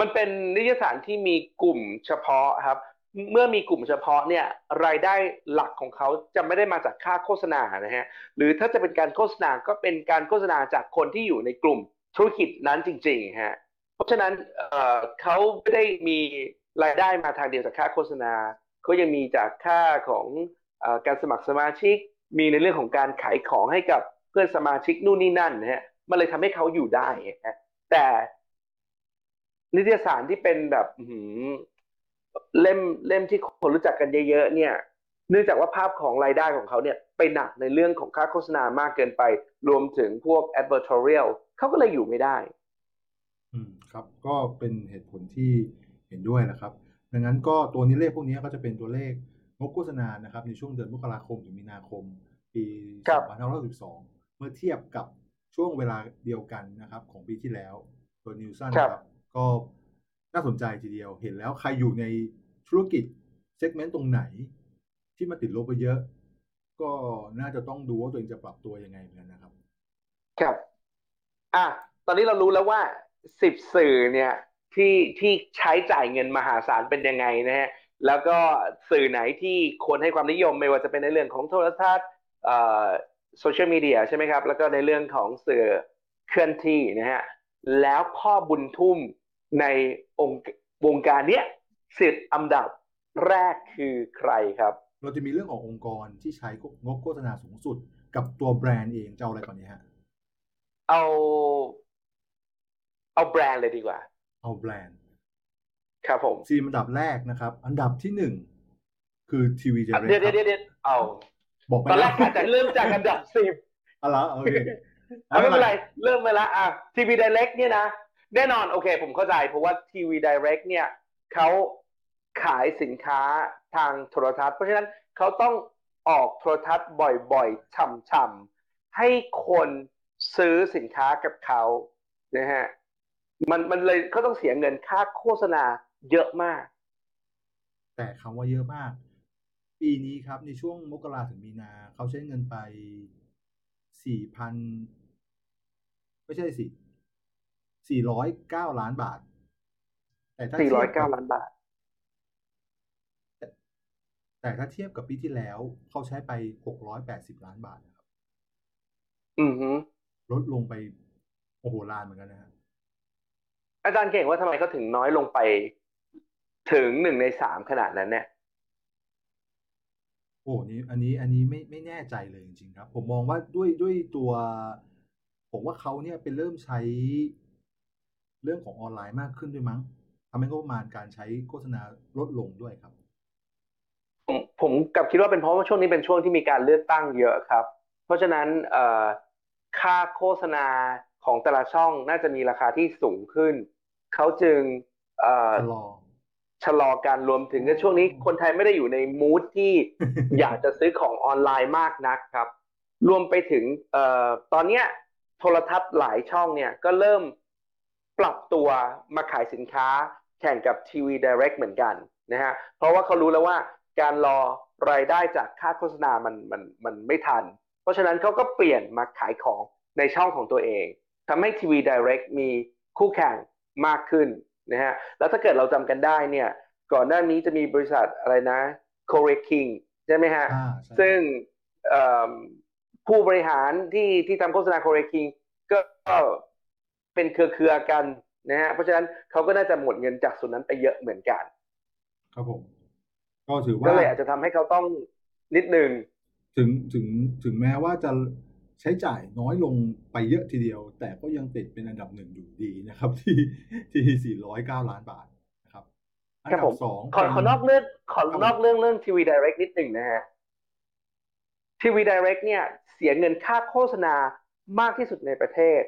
A: มันเป็นนิตยสารที่มีกลุ่มเฉพาะครับ เมื่อมีกลุ่มเฉพาะเนี่ย รายได้หลักของเขาจะไม่ได้มาจากค่าโฆษณานะฮะ หรือถ้าจะเป็นการโฆษณาก็เป็นการโฆษณาจากคนที่อยู่ในกลุ่มธุรกิจนั้นจริงๆฮะ เพราะราะฉะนั้นเอ่อเขาไม่ได้มีรายได้มาทางเดียวจากค่าโฆษณาเขายังมีจากค่าของเอ่อ การสมัครสมาชิก มีในเรื่องของการขายของให้กับเพื่อนสมาชิกนู่นนี่นั่นนะฮะมันเลยทำให้เขาอยู่ได้ฮะแต่นิตยสารที่เป็นแบบเล่มเล่มที่คนรู้จักกันเยอะๆเนี่ย เนื่องจากว่าภาพของรายได้ของเขาเนี่ยไปหนักในเรื่องของค่าโฆษณามากเกินไป รวมถึงพวก advertorial เขาก็เลยอยู่ไม่ได้
B: อืมครับ ก็เป็นเหตุผลที่เห็นด้วยนะครับ ดังนั้นก็ตัวนี้เลขพวกนี้ก็จะเป็นตัวเลข งบโฆษณานะครับในช่วงเดือนมกราคมถึงมีนาคม ปี
A: ครับ
B: 2562เมื่อเทียบกับช่วงเวลาเดียวกันนะครับของปีที่แล้วตัวนิวซัน
A: ครับ
B: ครับก็น่าสนใจทีเดียว เห็นแล้วใครอยู่ในธุรกิจเซกเมนต์ตรงไหน ที่มันติดลบไปเยอะ ก็น่าจะต้องดูว่าตัวเองจะปรับตัวยังไงเหมือนกันนะครับ
A: ครับอะตอนนี้เรารู้แล้วว่าสิบสื่อเนี่ยที่ที่ใช้จ่ายเงินมหาศาลเป็นยังไงนะฮะ แล้วก็สื่อไหนที่ควรให้ความนิยมไม่ว่าจะเป็นในเรื่องของโทรทัศน์เอ่อโซเชียลมีเดียใช่ไหมครับ แล้วก็ในเรื่องของสื่อเคลื่อนที่นะฮะแล้วพ่อบุญทุ่มในองค์วงการเนี้ยสิบอันดับแรกคือใครครับ
B: เราจะมีเรื่องขององค์กรที่ใช้งบโฆษณาสูงสุด กับตัวแบรนด์เองจะเอาอะไรก่อนดีฮะ
A: เอา เอาแบรนด์เลยดีกว่า
B: เอาแบรนด์
A: ครับผม
B: ซีอันดับแรกนะครับ อันดับที่หนึ่งคือทีวีเจ
A: อะ
B: เร
A: เดี๋ยวเดี๋ยวเดี๋ยวเอา
B: บอกไป
A: ตอนแร
B: แล้
A: ก
B: ว
A: อาจจะเริ่มจากอันดับสิบ
B: อะไรโอเค
A: เอาไม่เป็นไร เริ่มไปละอะทีวีไดเรกเนี่ยนะแน่นอนโอเค ผมเข้าใจ เพราะว่าทีวีไดเรกเนี่ยเขาขายสินค้าทางโทรทัศน์ เพราะฉะนั้นเขาต้องออกโทรทัศน์บ่อยๆช่ำๆให้คนซื้อสินค้ากับเขานะฮะมันมันเลยเขาต้องเสียเงินค่าโฆษณา เยอะมาก
B: แต่คำว่าเยอะมาก ปีนี้ครับในช่วงมกราถึงมีนา เขาใช้เงินไปสี่พันไม่ใช่สิสี่ร้อยเก้าล้านบาท แต่ถ้าเทียบกับ
A: 409ล้านบาท
B: แต่ถ้าเทียบกับปีที่แล้ว เขาใช้ไปหกร้อยแปดสิบล้านบาทนะครับ
A: อือฮึ
B: ลดลงไปโอ้โหล้านเหมือนกันนะฮะ
A: อาจารย์เก่งว่าทำไมเขาถึงน้อยลงไป ถึงหนึ่งในสามขนาดนั้นเนี่ย
B: โอ้นี่อันนี้อันนี้ไม่ไม่แน่ใจเลยจริงๆครับ ผมมองว่าด้วยด้วยตัว ผมว่าเขาเนี่ยเป็นเริ่มใช้เรื่องของออนไลน์มากขึ้นด้วยมั้งทำให้งบประมาณการใช้โฆษณาลดลงด้วยครับ
A: ผมผมกลับคิดว่าเป็นเพราะว่าช่วงนี้เป็นช่วงที่มีการเลือกตั้งเยอะครับ เพราะฉะนั้นเอ่อค่าโฆษณาของแต่ละช่องน่าจะมีราคาที่สูงขึ้น เขาจึงเอ่อ
B: ชะลอ
A: ชะลอการรวมถึงในช่วงนี้คนไทยไม่ได้อยู่ในมูดที่อยากจะซื้อของออนไลน์มากนักครับ รวมไปถึงเอ่อตอนเนี้ยโทรทัศน์หลายช่องเนี่ยก็เริ่มปรับตัวมาขายสินค้าแข่งกับทีวีดิเรกเหมือนกันนะฮะเพราะว่าเขารู้แล้วว่าการรอรายได้จากค่าโฆษณามันมันมันไม่ทัน เพราะฉะนั้นเขาก็เปลี่ยนมาขายของในช่องของตัวเองทำให้ทีวีดิเรกมีคู่แข่งมากขึ้น นะฮะแล้วถ้าเกิดเราจำกันได้เนี่ย ก่อนหน้านี้จะมีบริษัทอะไรนะ c o r e King ใช่ไหมฮะ
B: อ่าใช่
A: ซึ่งเอิ่มผู้บริหารที่ที่ทำโฆษณา c o r e King ก็ก็เป็นเครือเครือๆกันนะฮะเพราะฉะนั้นเขาก็น่าจะหมดเงินจากส่วนนั้นไปเยอะเหมือนกัน
B: ครับผมก็ถือว่า
A: ก็เลยอาจจะทำให้เขาต้องนิดนึง
B: ถึงถึงถึงแม้ว่าจะ ใช้จ่ายน้อยลงไปเยอะทีเดียว แต่ก็ยังติดเป็นอันดับหนึ่งอยู่ดีนะครับ ที่ที่สี่ร้อยเก้าล้านบาทนะครับ อัน
A: ครับ
B: ดั
A: ผ
B: บ
A: ม
B: สอง
A: ขอ
B: เป็น
A: ขอนอกเรื่องขอ
B: ครับ
A: นอกเรื่องเรื่องทีวีดิเรกนิดหนึ่งนะฮะทีวีดิเรกเนี่ยเสียเงินค่าโฆษณามากที่สุดในประเทศ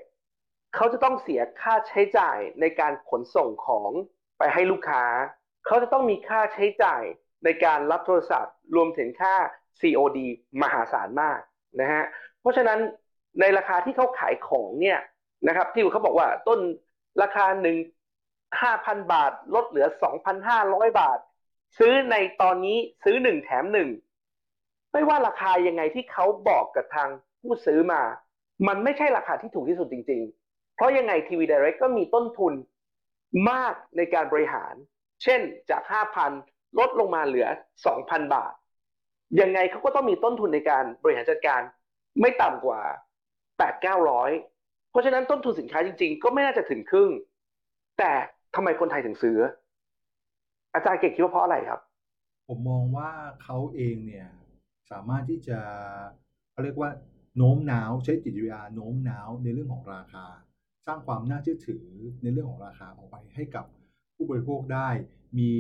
A: เขาจะต้องเสียค่าใช้จ่ายในการขนส่งของไปให้ลูกค้า เขาจะต้องมีค่าใช้จ่ายในการรับโทรศัพท์ รวมถึงค่า COD มหาศาลมากนะฮะ เพราะฉะนั้นในราคาที่เขาขายของเนี่ยนะครับ ที่เขาบอกว่าต้นราคาหนึ่งห้าพันบาท ลดเหลือสองพันห้าร้อยบาท ซื้อในตอนนี้ซื้อหนึ่งแถมหนึ่งไม่ว่าราคายังไงที่เขาบอกกับทางผู้ซื้อมา มันไม่ใช่ราคาที่ถูกที่สุดจริง ๆ เพราะยังไงทีวีดิเรกก็มีต้นทุนมากในการบริหาร เช่นจาก 5,000 ลดลงมาเหลือ 2,000 บาท ยังไงเขาก็ต้องมีต้นทุนในการบริหารจัดการ ไม่ต่ำกว่า8 900เพราะฉะนั้นต้นทุนสินค้าจริง ๆ ก็ไม่น่าจะถึงครึ่ง แต่ทำไมคนไทยถึงซื้อ อาจารย์เก่งคิดว่าเพราะอะไรครับ
B: ผมมองว่าเขาเองเนี่ยสามารถที่จะเขาเรียกว่าโน้มน้าวใช้จิตวิทยาโน้มน้าวในเรื่องของราคา สร้างความน่าเชื่อถือในเรื่องของราคาออกไปให้กับผู้บริโภคได้มี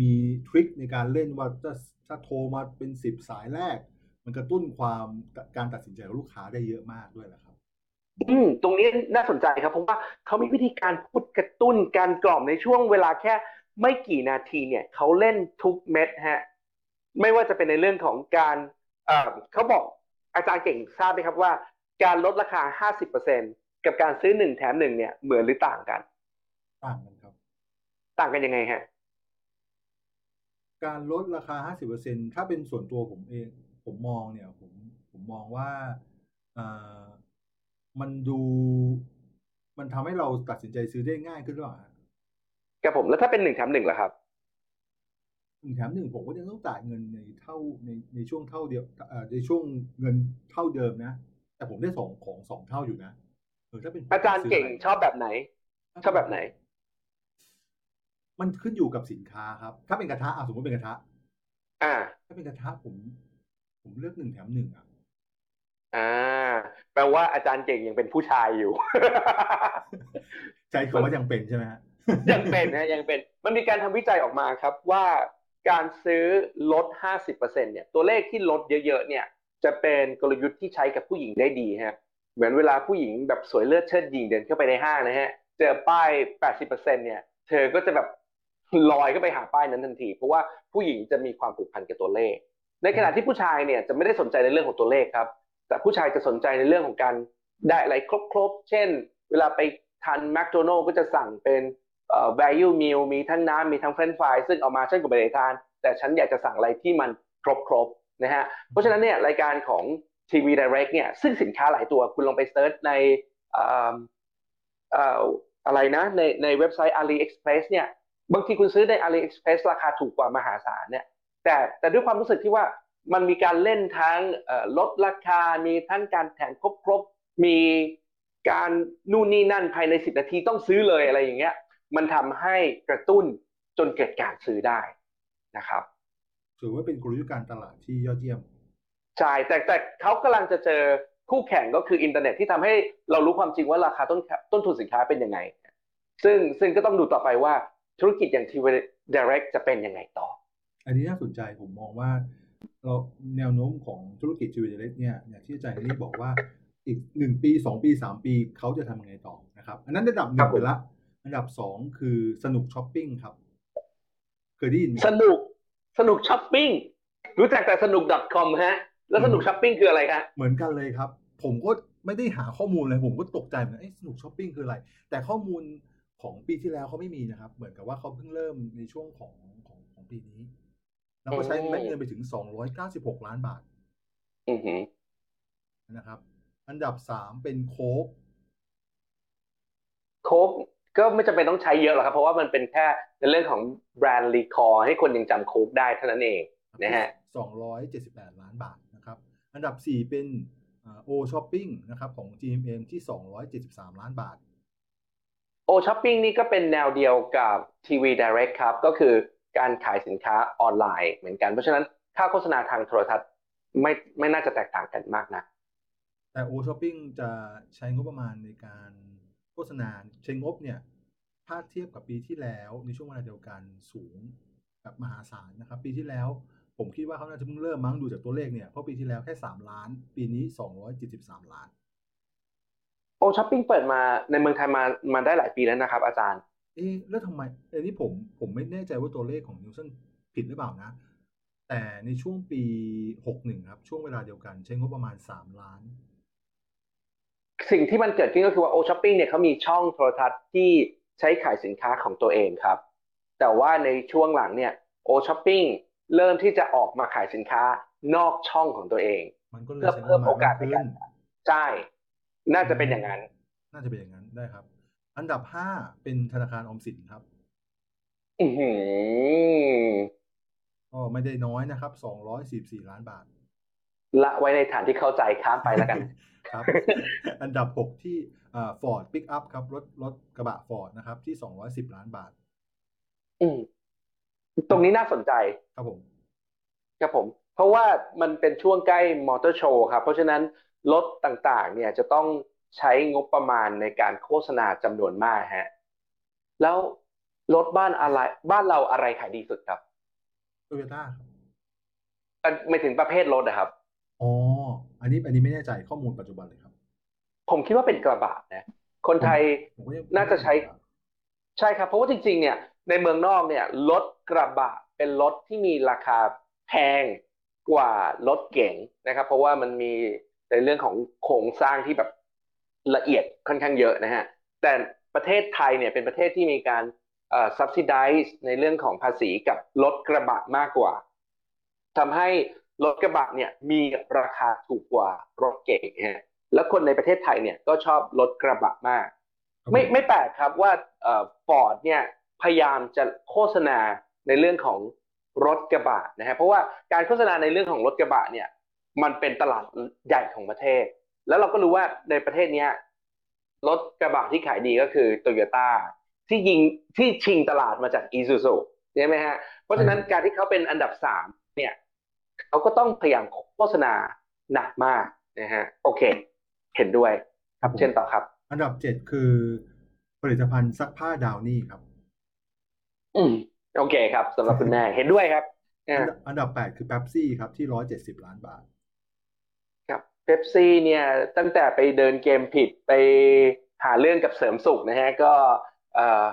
B: มีทริคในการเล่นว่าจะถ้าโทรมาเป็นสิบสายแรก มันกระตุ้นความการตัดสินใจของลูกค้าได้เยอะมากด้วยแหละครับ
A: อืมตรงนี้น่าสนใจครับเพราะว่าเขามีวิธีการพูดกระตุ้นการกล่อมในช่วงเวลาแค่ไม่กี่นาทีเนี่ยเขาเล่นทุกเม็ดฮะไม่ว่าจะเป็นในเรื่องของการเอ่อเขาบอกอาจารย์เก่งทราบไหมครับว่า การลดราคา 50%กับการซื้อหนึ่งแถมหนึ่งเนี่ยเหมือนหรือต่างกัน
B: ต่างกันครับ
A: ต่างกันยังไงฮะ
B: การลดราคา 50%ถ้าเป็นส่วนตัวผมเอง ผมมองเนี่ยผมผมมองว่าอ่ามันดูมันทำให้เราตัดสินใจซื้อได้ง่ายขึ้นหรือเปล่าฮะ
A: กับผมแล้วถ้าเป็นหนึ่งแถมหนึ่งล่ะครับ
B: หนึ่งแถมหนึ่งผมก็ยังต้องจ่ายเงินในเท่าในในช่วงเท่าเดียวเอ่อในช่วงเงินเท่าเดิมนะ แต่ผมได้สองของสองเท่าอยู่นะเออถ้าเป็นผม
A: อาจารย์เก่ง
B: ซื้ะไช
A: อบแบบไหน ชอบแบบไหน
B: มันขึ้นอยู่กับสินค้าครับ ถ้าเป็นกระทะอะสมมติเป็นกระทะ
A: อ่า
B: ถ้าเป็นกระทะผม ผมเลือกหนึ่งแถมหนึ่งอะ
A: อ่า แปลว่าอาจารย์เก่งยังเป็นผู้ชายอยู่
B: ใจคำว่ายังเป็นใช่ไหมฮะ
A: ยังเป็นนะยังเป็น มันมีการทำวิจัยออกมาครับว่าการซื้อลด 50%เนี่ย ตัวเลขที่ลดเยอะๆ เนี่ย จะเป็นกลยุทธ์ที่ใช้กับผู้หญิงได้ดีฮะ เหมือนเวลาผู้หญิงแบบสวยเลือดเชิดหญิงเดินเข้าไปในห้างนะฮะ เจอป้าย 80%เนี่ย เธอก็จะแบบลอยเข้าไปหาป้ายนั้นทันที เพราะว่าผู้หญิงจะมีความผูกพันกับตัวเลข ในขณะที่ผู้ชายเนี่ยจะไม่ได้สนใจในเรื่องของตัวเลขครับ แต่ผู้ชายจะสนใจในเรื่องของการได้อะไรครบๆ เช่น เวลาไปทานแมคโดนัลก็จะสั่งเป็นเอ่อ value meal มีทั้งน้ำมีทั้งเฟรนช์ฟรายซึ่งเอามาฉันก็ไม่ได้ทาน แต่ฉันอยากจะสั่งอะไรที่มันครบๆนะฮะเพราะฉะนั้นเนี่ยรายการของ TV Direct เนี่ยซึ่งสินค้าหลายตัวคุณลองไปเซิร์ชในเอ่อเอ่ออะไรนะในในเว็บไซต์ AliExpress เนี่ยบางทีคุณซื้อใน AliExpress ราคาถูกกว่ามหาศาลเนี่ย แต่แต่ด้วยความรู้สึกที่ว่ามันมีการเล่นทั้งเอ่อลดราคา มีทั้งการแถมครบๆมีการนู่นนี่นั่นภายใน10นาทีต้องซื้อเลยอะไรอย่างเงี้ย มันทำให้กระตุ้นจนเกิดการซื้อได้นะครับ
B: ถือว่าเป็นกลยุทธ์การตลาดที่ยอดเยี่ยม
A: ใช่ แต่แต่เขากำลังจะเจอคู่แข่งก็คืออินเทอร์เน็ตที่ทำให้เรารู้ความจริงว่าราคาต้นต้นทุนสินค้าเป็นยังไง ซึ่งซึ่งก็ต้องดูต่อไปว่าธุรกิจอย่าง TV Direct จะเป็นยังไงต่อ
B: อันนี้น่าสนใจผมมองว่า เราแนวโน้มของธุรกิจจีวีเล็กเนี่ยอย่างที่อาจารย์นี่บอกว่าอีกหนึ่งปีสองปีสามปีเขาจะทำยังไงต่อนะครับ อันนั้นอันดับหนึ่ง
A: ครับ
B: ง
A: ผม
B: ไปละอันดับสองคือสนุกช้อปปิ้งครับเคยได้ยินไหม
A: สนุกสนุกช้อปปิ้งรู้จักแต่สนุก .com ฮะ แล้วสนุกช้อปปิ้งคืออะไรคะ
B: เหมือนกันเลยครับ ผมก็ไม่ได้หาข้อมูลเลยผมก็ตกใจเหมือนกันเอ๊ะสนุกช้อปปิ้งคืออะไร แต่ข้อมูลของปีที่แล้วเขาไม่มีนะครับ เหมือนกับว่าเขาเพิ่งเริ่มในช่วงของของของปีนี้ แล้วก็ใช้เม็ดเงินไปถึง 296 ล้านบาท
A: อือหือ
B: นะครับ อันดับสามเป็นโค้ก
A: โค้กก็ไม่จำเป็นต้องใช้เยอะหรอกครับ เพราะว่ามันเป็นแค่ในเรื่องของ brand recall ให้คนยังจำโค้กได้เท่านั้นเองนะฮะ
B: 278ล้านบาทนะครับ อันดับสี่เป็น O Shopping นะครับ ของ GMM ที่273ล้านบาท
A: O Shopping นี่ก็เป็นแนวเดียวกับทีวี Direct ครับ ก็คือ การขายสินค้าออนไลน์เหมือนกัน เพราะฉะนั้นค่าโฆษณาทางโทรทัศน์ไม่ไม่น่าจะแตกต่างกันมากนะ
B: แต่โอช้อปปิ้งจะใช้งบประมาณในการโฆษณาใช้งบเนี่ยถ้าเทียบกับปีที่แล้วในช่วงเวลาเดียวกันสูงแบบมหาศาลนะครับ ปีที่แล้วผมคิดว่าเขาน่าจะเพิ่งเริ่มมั้งดูจากตัวเลขเนี่ยเพราะปีที่แล้วแค่3ล้าน ปีนี้273ล้าน
A: โอช้อปปิ้งเปิดมาในเมืองไทยมามาได้หลายปีแล้วนะครับ อาจารย์
B: เอ๊ะแล้วทำไมอันนี้ผมผมไม่แน่ใจว่าตัวเลขของนิวสันผิดหรือเปล่านะ แต่ในช่วงปี61ครับ ช่วงเวลาเดียวกันใช้งบประมาณ3ล้าน
A: สิ่งที่มันเกิดขึ้นก็คือว่าโอช้อปปิ้งเนี่ยเขามีช่องโทรทัศน์ที่ใช้ขายสินค้าของตัวเองครับ แต่ว่าในช่วงหลังเนี่ยโอช้อปปิ้งเริ่มที่จะออกมาขายสินค้านอกช่องของตัวเอง
B: มันก็เลย
A: เพื่อ
B: ใช้ง
A: เพิ่
B: บ
A: ม
B: ประ
A: โอ
B: มาณาก
A: กามสใน
B: ขึ้
A: การ
B: น
A: ใช่ น่าจะเป็นอย่างนั้น
B: น่าจะเป็นอย่างนั้นได้ครับ อันดับ5เป็นธนาคารออมสินครับ
A: อือหือ
B: ก็ไม่ได้น้อยนะครับ244ล้านบาท
A: ละไว้ในฐานที่เข้าใจข้ามไปแล้วกัน
B: ครับ อันดับหกที่ฟอร์ดปิกอัพครับ รถรถกระบะฟอร์ดนะครับ ที่สองร้อยสิบล้านบาท
A: อืมตรงนี้น่าสนใจ
B: ครับผม
A: ครับผม เพราะว่ามันเป็นช่วงใกล้มอเตอร์โชว์ครับ เพราะฉะนั้นรถต่างๆ เนี่ยจะต้อง ใช้งบประมาณในการโฆษณาจำนวนมากฮะแล้วรถบ้านอะไรบ้านเราอะไรขายดีสุดครับ
B: โตโยต้าครับ
A: เอ่อไม่ถึงประเภทรถนะครับ
B: อ๋ออันนี้อันนี้ไม่แน่ใจข้อมูลปัจจุบันเลยครับ
A: ผมคิดว่าเป็นกระบะนะ คนไทย
B: ผมก็ยัง
A: น่าจะใช้ ใช่ครับ เพราะว่าจริง ๆ เนี่ย ในเมืองนอกเนี่ยรถกระบะเป็นรถที่มีราคาแพงกว่ารถเก๋งนะครับ เพราะว่ามันมีในเรื่องของโครงสร้างที่แบบ ละเอียดค่อนข้างเยอะนะฮะ แต่ประเทศไทยเนี่ยเป็นประเทศที่มีการเอ่อ subsidize ในเรื่องของภาษีกับรถกระบะมากกว่าทำให้รถกระบะเนี่ยมีราคาถูกกว่ารถเก๋งฮะแล้วคนในประเทศไทยเนี่ยก็ชอบรถกระบะมาก ไม่ไม่แปลกครับว่าเอ่อฟอร์ดเนี่ยพยายามจะโฆษณาในเรื่องของรถกระบะนะฮะเพราะว่าการโฆษณาในเรื่องของรถกระบะเนี่ยมันเป็นตลาดใหญ่ของประเทศ แล้วเราก็รู้ว่าในประเทศเนี้ยรถกระบะที่ขายดีก็คือโตโยต้าที่ยิงที่ชิงตลาดมาจากอีซูซูใช่ไหมฮะ เพราะฉะนั้นการที่เขาเป็นอันดับสามเนี่ยเขาก็ต้องพยายามโฆษณาหนักมากนะฮะโอเค เห็นด้วย
B: ครับผม
A: เช่นต่อครับ
B: อันดับเจ็ดคือผลิตภัณฑ์ซักผ้าดาวนี่ครับ
A: อืมโอเคครับสำหรับคุณแม่เห็นด้วยครับ
B: อั
A: อ่า
B: นดับอันดับแปดคือเป๊ปซี่ครับที่ร้อยเจ็ดสิบล้านบาท
A: ครับเป๊ปซี่เนี่ยตั้งแต่ไปเดินเกมผิดไปหาเรื่องกับเสริมสุขนะฮะก็เอ่อ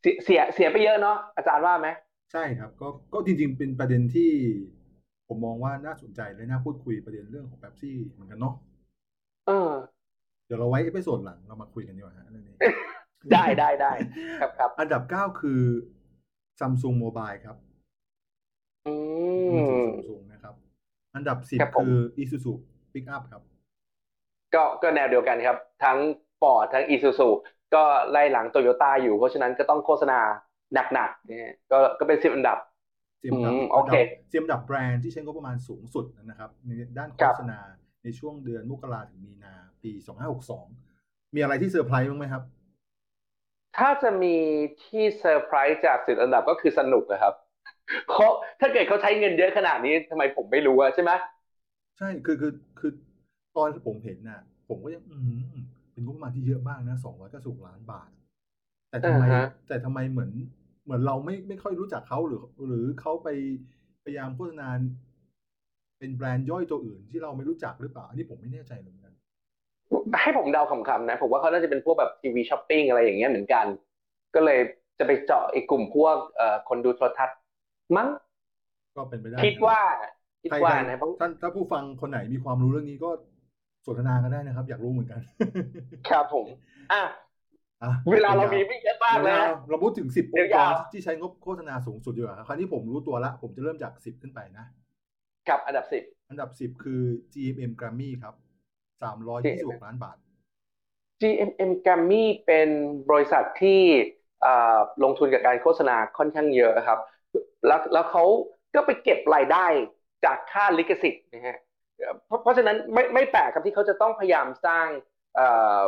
A: เสียเสียเสียไปเยอะเนาะอาจารย์ว่าไหม
B: ใช่ครับก็ก็จริง ๆ เป็นประเด็นที่ ผมมองว่าน่าสนใจและน่าพูดคุยประเด็นเรื่องของเป๊ปซี่เหมือนกันเนาะ
A: เออ
B: เดี๋ยวเราไว้ episode หลังเรามาคุยกันดีกว่าฮะเรื่องนี้
A: ได้ได้ได้ครับครับ
B: อันดับเก้าคือ Samsung Mobile ครับ
A: อื
B: มือถือ
A: ม
B: Samsung นะครับ อันดับสิบ
A: ครับผ ม
B: คือ Isuzu Pickup ครับ
A: ก็ก็แนวเดียวกันครับ ทั้งฟอร์ดทั้งอีซูซูก็ไล่หลังโตโยต้าอยู่ เพราะฉะนั้นก็ต้องโฆษณาหนักๆนะฮะก็ก็เป็นสิบอันดับ
B: เตรียมดับ
A: อืมโอเค
B: เตรียมดับแบรนด์ที่ใช้งบประมาณสูงสุดนะครับในด้านโฆษณาครับในช่วงเดือนมกราถึงมีนาปี2562มีอะไรที่เซอร์ไพรส์บ้างไหมครับ
A: ถ้าจะมีที่เซอร์ไพรส์จากสิบอันดับก็คือสนุกอะครับเขาถ้าเกิดเขาใช้เงินเยอะขนาดนี้ทำไมผมไม่รู้อะใช่ไหม
B: ใช่คือคือคือตอนผมเห็นน่ะ ผมก็ยัง อืมเป็นงบประมาณที่เยอะมากนะสองร้อยเก้าสิบล้านบาท แต่ทำไม
A: อ่าฮะ
B: แต่ทำไมเหมือน เหมือนเราไม่ไม่ค่อยรู้จักเขาหรือ หรือเขาไปพยายามโฆษณาเป็นแบรนด์ย่อยตัวอื่นที่เราไม่รู้จักหรือเปล่า อันนี้ผมไม่แน่ใจเหมือนกัน
A: ให้ผมเดาคำๆนะ ผมว่าเขาน่าจะเป็นพวกแบบทีวีช้อปปิ้งอะไรอย่างเงี้ยเหมือนกัน ก็เลยจะไปเจาะไอ้กลุ่มพวกเอ่อคนดูโทรทัศน์มั้ง
B: ก็เป็นไปได้
A: คิด
B: นะ
A: ว่า คิด
B: ใคร
A: ว่า
B: ใคร
A: นะเพราะ
B: ท่านถ้าผู้ฟังคนไหนมีความรู้เรื่องนี้ก็สนทนากันได้นะครับ อยากรู้เหมือนกัน
A: ครับผม อะ
B: อะ
A: เวลาเรามีไม่เยอะมากเลย
B: เดี๋ยว
A: นะ
B: เราเราพูดถึงสิบองค์ก
A: ยารว
B: ที่ใช้งบโฆษณาสูงสุดดีกว่าครับคราวนี้ผมรู้ตัวละ ผมจะเริ่มจากสิบขึ้นไปนะ
A: กับอันดับสิบ
B: อันดับสิบคือ GMM Grammy ครับสามร้อยยี่สิบหกล้านบาท
A: GMM Grammy เป็นบริษัทที่เอ่อลงทุนกับการโฆษณาค่อนข้างเยอะครับ แล้วแล้วเขาก็ไปเก็บรายได้ จากค่าลิขสิทธิ์นะฮะเพราะเพราะฉะนั้นไม่ไม่แปลกครับที่เขาจะต้องพยายามสร้างเอ่อ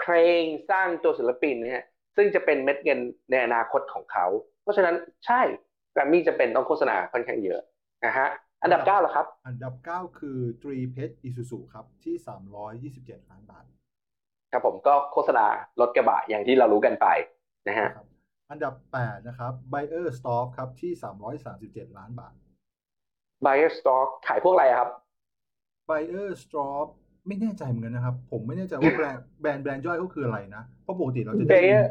A: เพลงสร้างตัวศิลปินนะฮะซึ่งจะเป็นเม็ดเงินในอนาคตของเขา เพราะฉะนั้นใช่แกรมมี่จะเป็นต้องโฆษณาค่อนข้างเยอะนะฮะอันดับเก้าเหรอครับ
B: อันดับเก้าคือ Three Pet Isuzu ครับที่สามร้อยยี่สิบเจ็ดล้านบาท
A: ครับผมก็โฆษณารถกระบะอย่างที่เรารู้กันไปนะฮะ
B: นะครับอันดับแปดนะครับ Buyer Stop ครับที่สามร้อยสามสิบเจ็ดล้านบาท
A: Buyer Stock ขายพวกอะไรอะครับ
B: Buyer Stop ไม่แน่ใจเหมือนกันนะครับ ผมไม่แน่ใจว่าแบรนด์แบรนด์แบรนด์ย่อยเขาคืออะไรนะ เพราะปกติเราจะได้ยิน
A: Bayer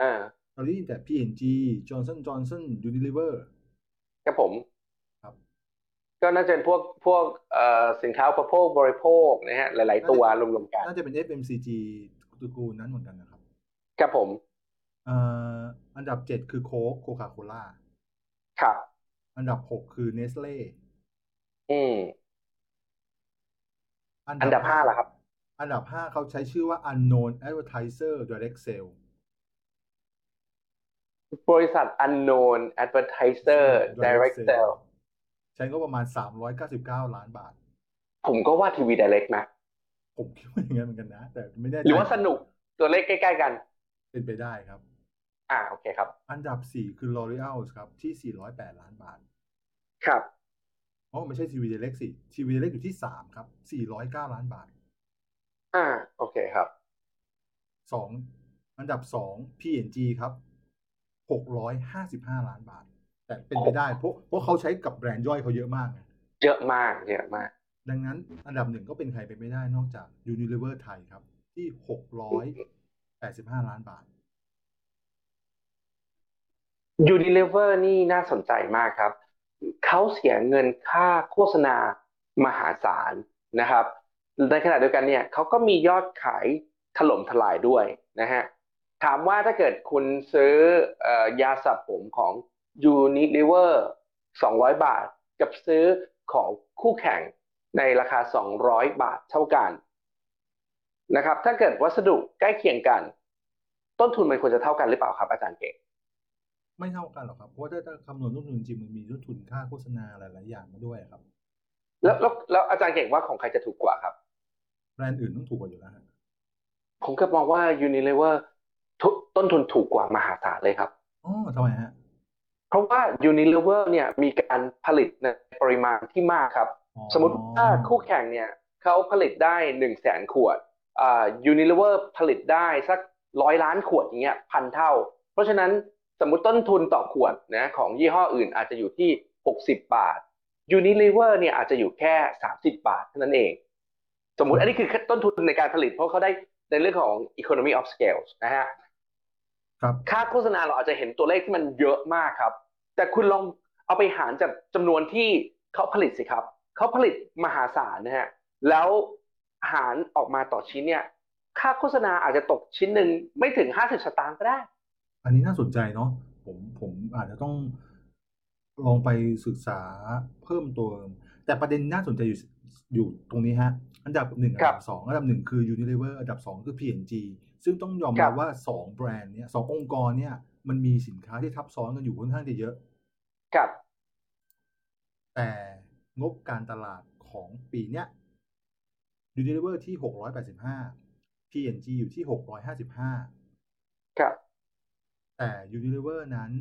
A: อ่า
B: เราได้ยินแต่ P&G Johnson Johnson Unilever
A: ครับผม
B: ครับ
A: ก็น่าจะเป็นพวกพวกเอ่อสินค้าอุปโภคบริโภคนะฮะ หลาย ๆ ตัวรวมๆกัน
B: น่าจะเป็น FMCG ตระกูลนั้นเหมือนกันนะครับ
A: ครับผม
B: เอ่ออันดับเจ็ดคือโค้กโคคาโคล่า
A: ครับ
B: อันดับหกคือเนสเล่
A: อืมอันดับห้าล่ะครับ
B: อันดับห้าเขาใช้ชื่อว่า unknown advertiser direct sale
A: บริษัท unknown advertiser direct sale
B: ใช้งบประมาณ399ล้านบาท
A: ผมก็ว่าทีวีไดเรกนะ
B: ผมคิดว่าอย่างนั้นเหมือนกันนะ แต่ไม่แน่ใจ
A: หรือว่าสนุกตัวเลขใกล้ๆกัน
B: เป็นไปได้ครับ
A: อ่าโอเคครับ
B: อันดับสี่คือ L'Oreal ครับ ที่408ล้านบาท
A: ครับ
B: อ๋อไม่ใช่ทีวีเดเล็กสิทีวีเดเล็กอยู่ที่สามครับ409ล้านบาท
A: อ่า โอเคครับ
B: สองอันดับสอง P&G ครับ655ล้านบาท แต่เป็นไปได้เพราะเพราะเขาใช้กับแบรนด์ย่อยเขาเยอะมากไง
A: เยอะมากเยอะมาก
B: ดังนั้นอันดับหนึ่งก็เป็นใครไปไม่ได้นอกจาก Unilever ไทยครับ ที่685ล้านบาท
A: Unilever นี่น่าสนใจมากครับ เขาเสียเงินค่าโฆษณามหาศาลนะครับ ในขณะเดียวกันเนี่ยเขาก็มียอดขายถล่มทลายด้วยนะฮะ ถามว่าถ้าเกิดคุณซื้ออยาสระผมของ Unilever 200 บาท กับซื้อของคู่แข่งในราคา 200 บาทเท่ากันนะครับ ถ้าเกิดวัสดุใกล้เคียงกัน ต้นทุนมันควรจะเท่ากันหรือเปล่าครับอาจารย์เก่ง
B: ไม่เท่ากันหรอกครับเพราะว่าถ้าถ้าคำนวณต้นทุนจริงมันมีต้นทุนค่าโฆษณาหลายๆอย่างมาด้วยครับ
A: แล้วแล้วแล้วอาจารย์เก่งว่าของใครจะถูกกว่าครับ
B: แบรนด์อื่นต้องถูกกว่าอยู่แล้วฮะ
A: ผมก็มองว่า Unilever ทุต้นทุนถูกกว่ามหาศาลเลยครับ
B: อ๋อทำไมฮะ
A: เพราะว่า Unilever เนี่ยมีการผลิตในปริมาณที่มากครับ
B: อ๋อ
A: สมมติว่าคู่แข่งเนี่ยเขาผลิตได้หนึ่งแสนขวดอ่า Unilever ผลิตได้สักร้อยล้านขวดอย่างเงี้ยพันเท่า เพราะฉะนั้น สมมติต้นทุนต่อขวดนะของยี่ห้ออื่นอาจจะอยู่ที่ 60 บาท Unilever เนี่ยอาจจะอยู่แค่ 30 บาทเท่านั้นเอง สมมุติอันนี้คือต้นทุนในการผลิต เพราะเขาได้ในเรื่องของ economy of scale นะฮะ
B: ครับ
A: ค่าโฆษณาเราอาจจะเห็นตัวเลขที่มันเยอะมากครับ แต่คุณลองเอาไปหารจากจำนวนที่เขาผลิตสิครับ เขาผลิตมหาศาลนะฮะแล้วหารออกมาต่อชิ้นเนี่ยค่าโฆษณาอาจจะตกชิ้นหนึ่งไม่ถึง 50 สตางค์ก็ได้
B: อันนี้น่าสนใจเนาะผมผมอาจจะต้องลองไปศึกษาเพิ่มเติมแต่ประเด็นน่าสนใจอยู่อยู่ตรงนี้ฮะ อันดับหนึ่งอัน
A: ครั
B: ดั
A: บ
B: บสองอันดับหนึ่งคือ Unilever อันดับสองคือ P&G ซึ่งต้องยอม
A: ครั
B: รับบว่าสองแบรนด์เนี้ยสององค์กรเนี่ยมันมีสินค้าที่ทับซ้อนกันอยู่ค่อนข้างจะเยอะ
A: กับ
B: แต่งบการตลาดของปีเนี้ย Unilever ที่685 P&G อยู่ที่655
A: กับ
B: แต่ Unilever นั้น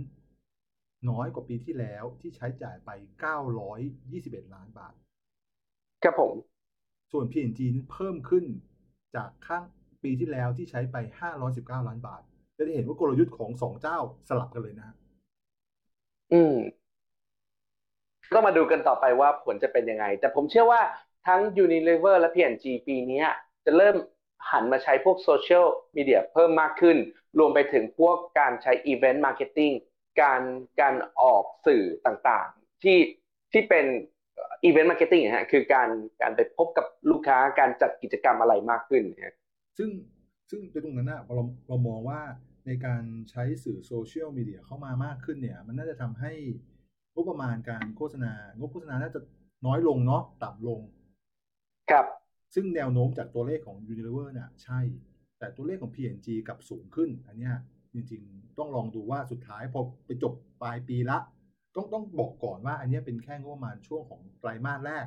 B: น้อยกว่าปีที่แล้วที่ใช้จ่ายไป 921 ล้านบาท
A: กับผม
B: ส่วน P&G นั้นเพิ่มขึ้นจากข้างปีที่แล้วที่ใช้ไป 519 ล้านบาท จะได้เห็นว่ากลยุทธ์ของสองเจ้าสลับกันเลยนะฮะ
A: อืมต้องมาดูกันต่อไปว่าผลจะเป็นยังไง แต่ผมเชื่อว่าทั้ง Unilever และ P&G ปีนี้จะเริ่ม หันมาใช้พวกโซเชียลมีเดียเพิ่มมากขึ้น รวมไปถึงพวกการใช้ event marketingการการออกสื่อต่างๆ ที่ที่เป็น event marketing ฮะคือการการไปพบกับลูกค้าการจัดกิจกรรมอะไรมากขึ้นนะฮะ
B: ซึ่งซึ่งในตรงนั้นนะเราเรามองว่าในการใช้สื่อโซเชียลมีเดียเข้ามามากขึ้นเนี่ย มันน่าจะทำให้งบประมาณการโฆษณางบโฆษณาน่าจะน้อยลงเนาะต่ำลง
A: ครับ
B: ซึ่งแนวโน้มจากตัวเลขของ Unilever เนี่ยใช่ แต่ตัวเลขของ P&G กับสูงขึ้น อันเนี้ยจริงๆ ต้องลองดูว่าสุดท้ายพอไปจบปลายปีละ ต้องต้องบอกก่อนว่าอันนี้เป็นแค่งบประมาณช่วงของไตรมาสแรก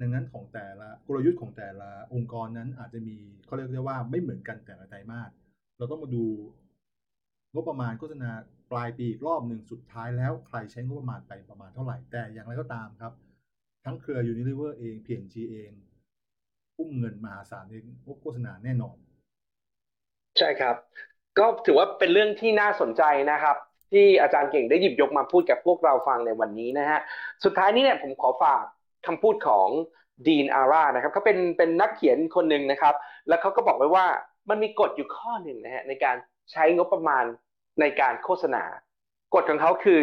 B: ดังนั้นของแต่ละกลยุทธ์ของแต่ละองค์กรนั้นอาจจะมีเขาเรียกได้ว่าไม่เหมือนกันแต่ละไตรมาส เราต้องมาดูงบประมาณโฆษณาปลายปีอีกรอบหนึ่งสุดท้ายแล้วใครใช้งบประมาณไปประมาณเท่าไหร่แต่อย่างไรก็ตามครับ ทั้งเครือ Unilever เอง P&G เอง อุ้มเงินมหาศาลในงบโฆษณาแน่นอน
A: ใช่ครับ ก็ถือว่าเป็นเรื่องที่น่าสนใจนะครับ ที่อาจารย์เก่งได้หยิบยกมาพูดกับพวกเราฟังในวันนี้นะฮะสุดท้ายนี้เนี่ยผมขอฝากคำพูดของดีนอาร่านะครับเขาเป็นเป็นนักเขียนคนหนึ่งนะครับ แล้วเขาก็บอกไว้ว่ามันมีกฎอยู่ข้อหนึ่งนะฮะในการใช้งบประมาณในการโฆษณากฎของเขาคือ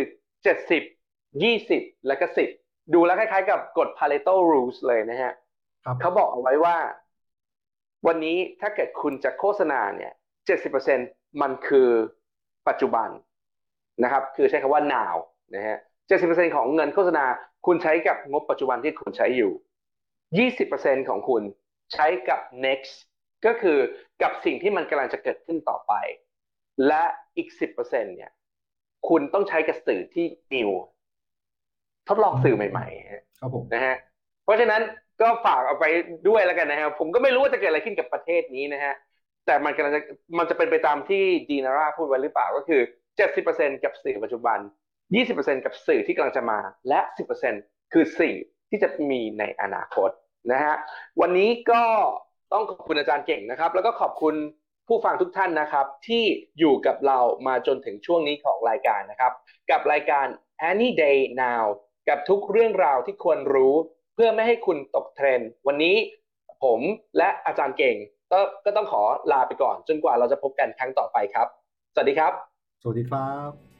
A: 70 20 แล้วก็ 10 ดูแล้วคล้ายๆกับกฎ Pareto Rules เลยนะฮะ เขาบอกเอาไว้ว่า วันนี้ถ้าเกิดคุณจะโฆษณาเนี่ย70%มันคือปัจจุบันนะครับ คือใช้คำว่า now นะฮะ70%ของเงินโฆษณาคุณใช้กับงบปัจจุบันที่คุณใช้อยู่20%ของคุณใช้กับ next ก็คือกับสิ่งที่มันกำลังจะเกิดขึ้นต่อไป และอีก10%เนี่ยคุณต้องใช้กับสื่อที่ new ทดลองสื่อใหม่ๆฮะ
B: ครับผม
A: นะฮะเพราะฉะนั้น ก็ฝากเอาไปด้วยแล้วกันนะครับผมก็ไม่รู้ว่าจะเกิดอะไรขึ้นกับประเทศนี้นะฮะแต่มันกำลังจะมันจะเป็นไปตามที่ดีนาร่าพูดไว้หรือเปล่าก็คือ 70%กับสื่อปัจจุบัน 20%กับสื่อที่กำลังจะมา และ 10%คือสื่อที่จะมีในอนาคตนะฮะวันนี้ก็ต้องขอบคุณอาจารย์เก่งนะครับ แล้วก็ขอบคุณผู้ฟังทุกท่านนะครับ ที่อยู่กับเรามาจนถึงช่วงนี้ของรายการนะครับ กับรายการ Any Day Now กับทุกเรื่องราวที่ควรรู้ พื่อไม่ให้คุณตกเทรนด์วันนี้ผมและอาจารย์เก่งก็ก็ต้องขอลาไปก่อนจนกว่าเราจะพบกันครั้งต่อไปครับ สวัสดีครับ
B: สวัสดีครับ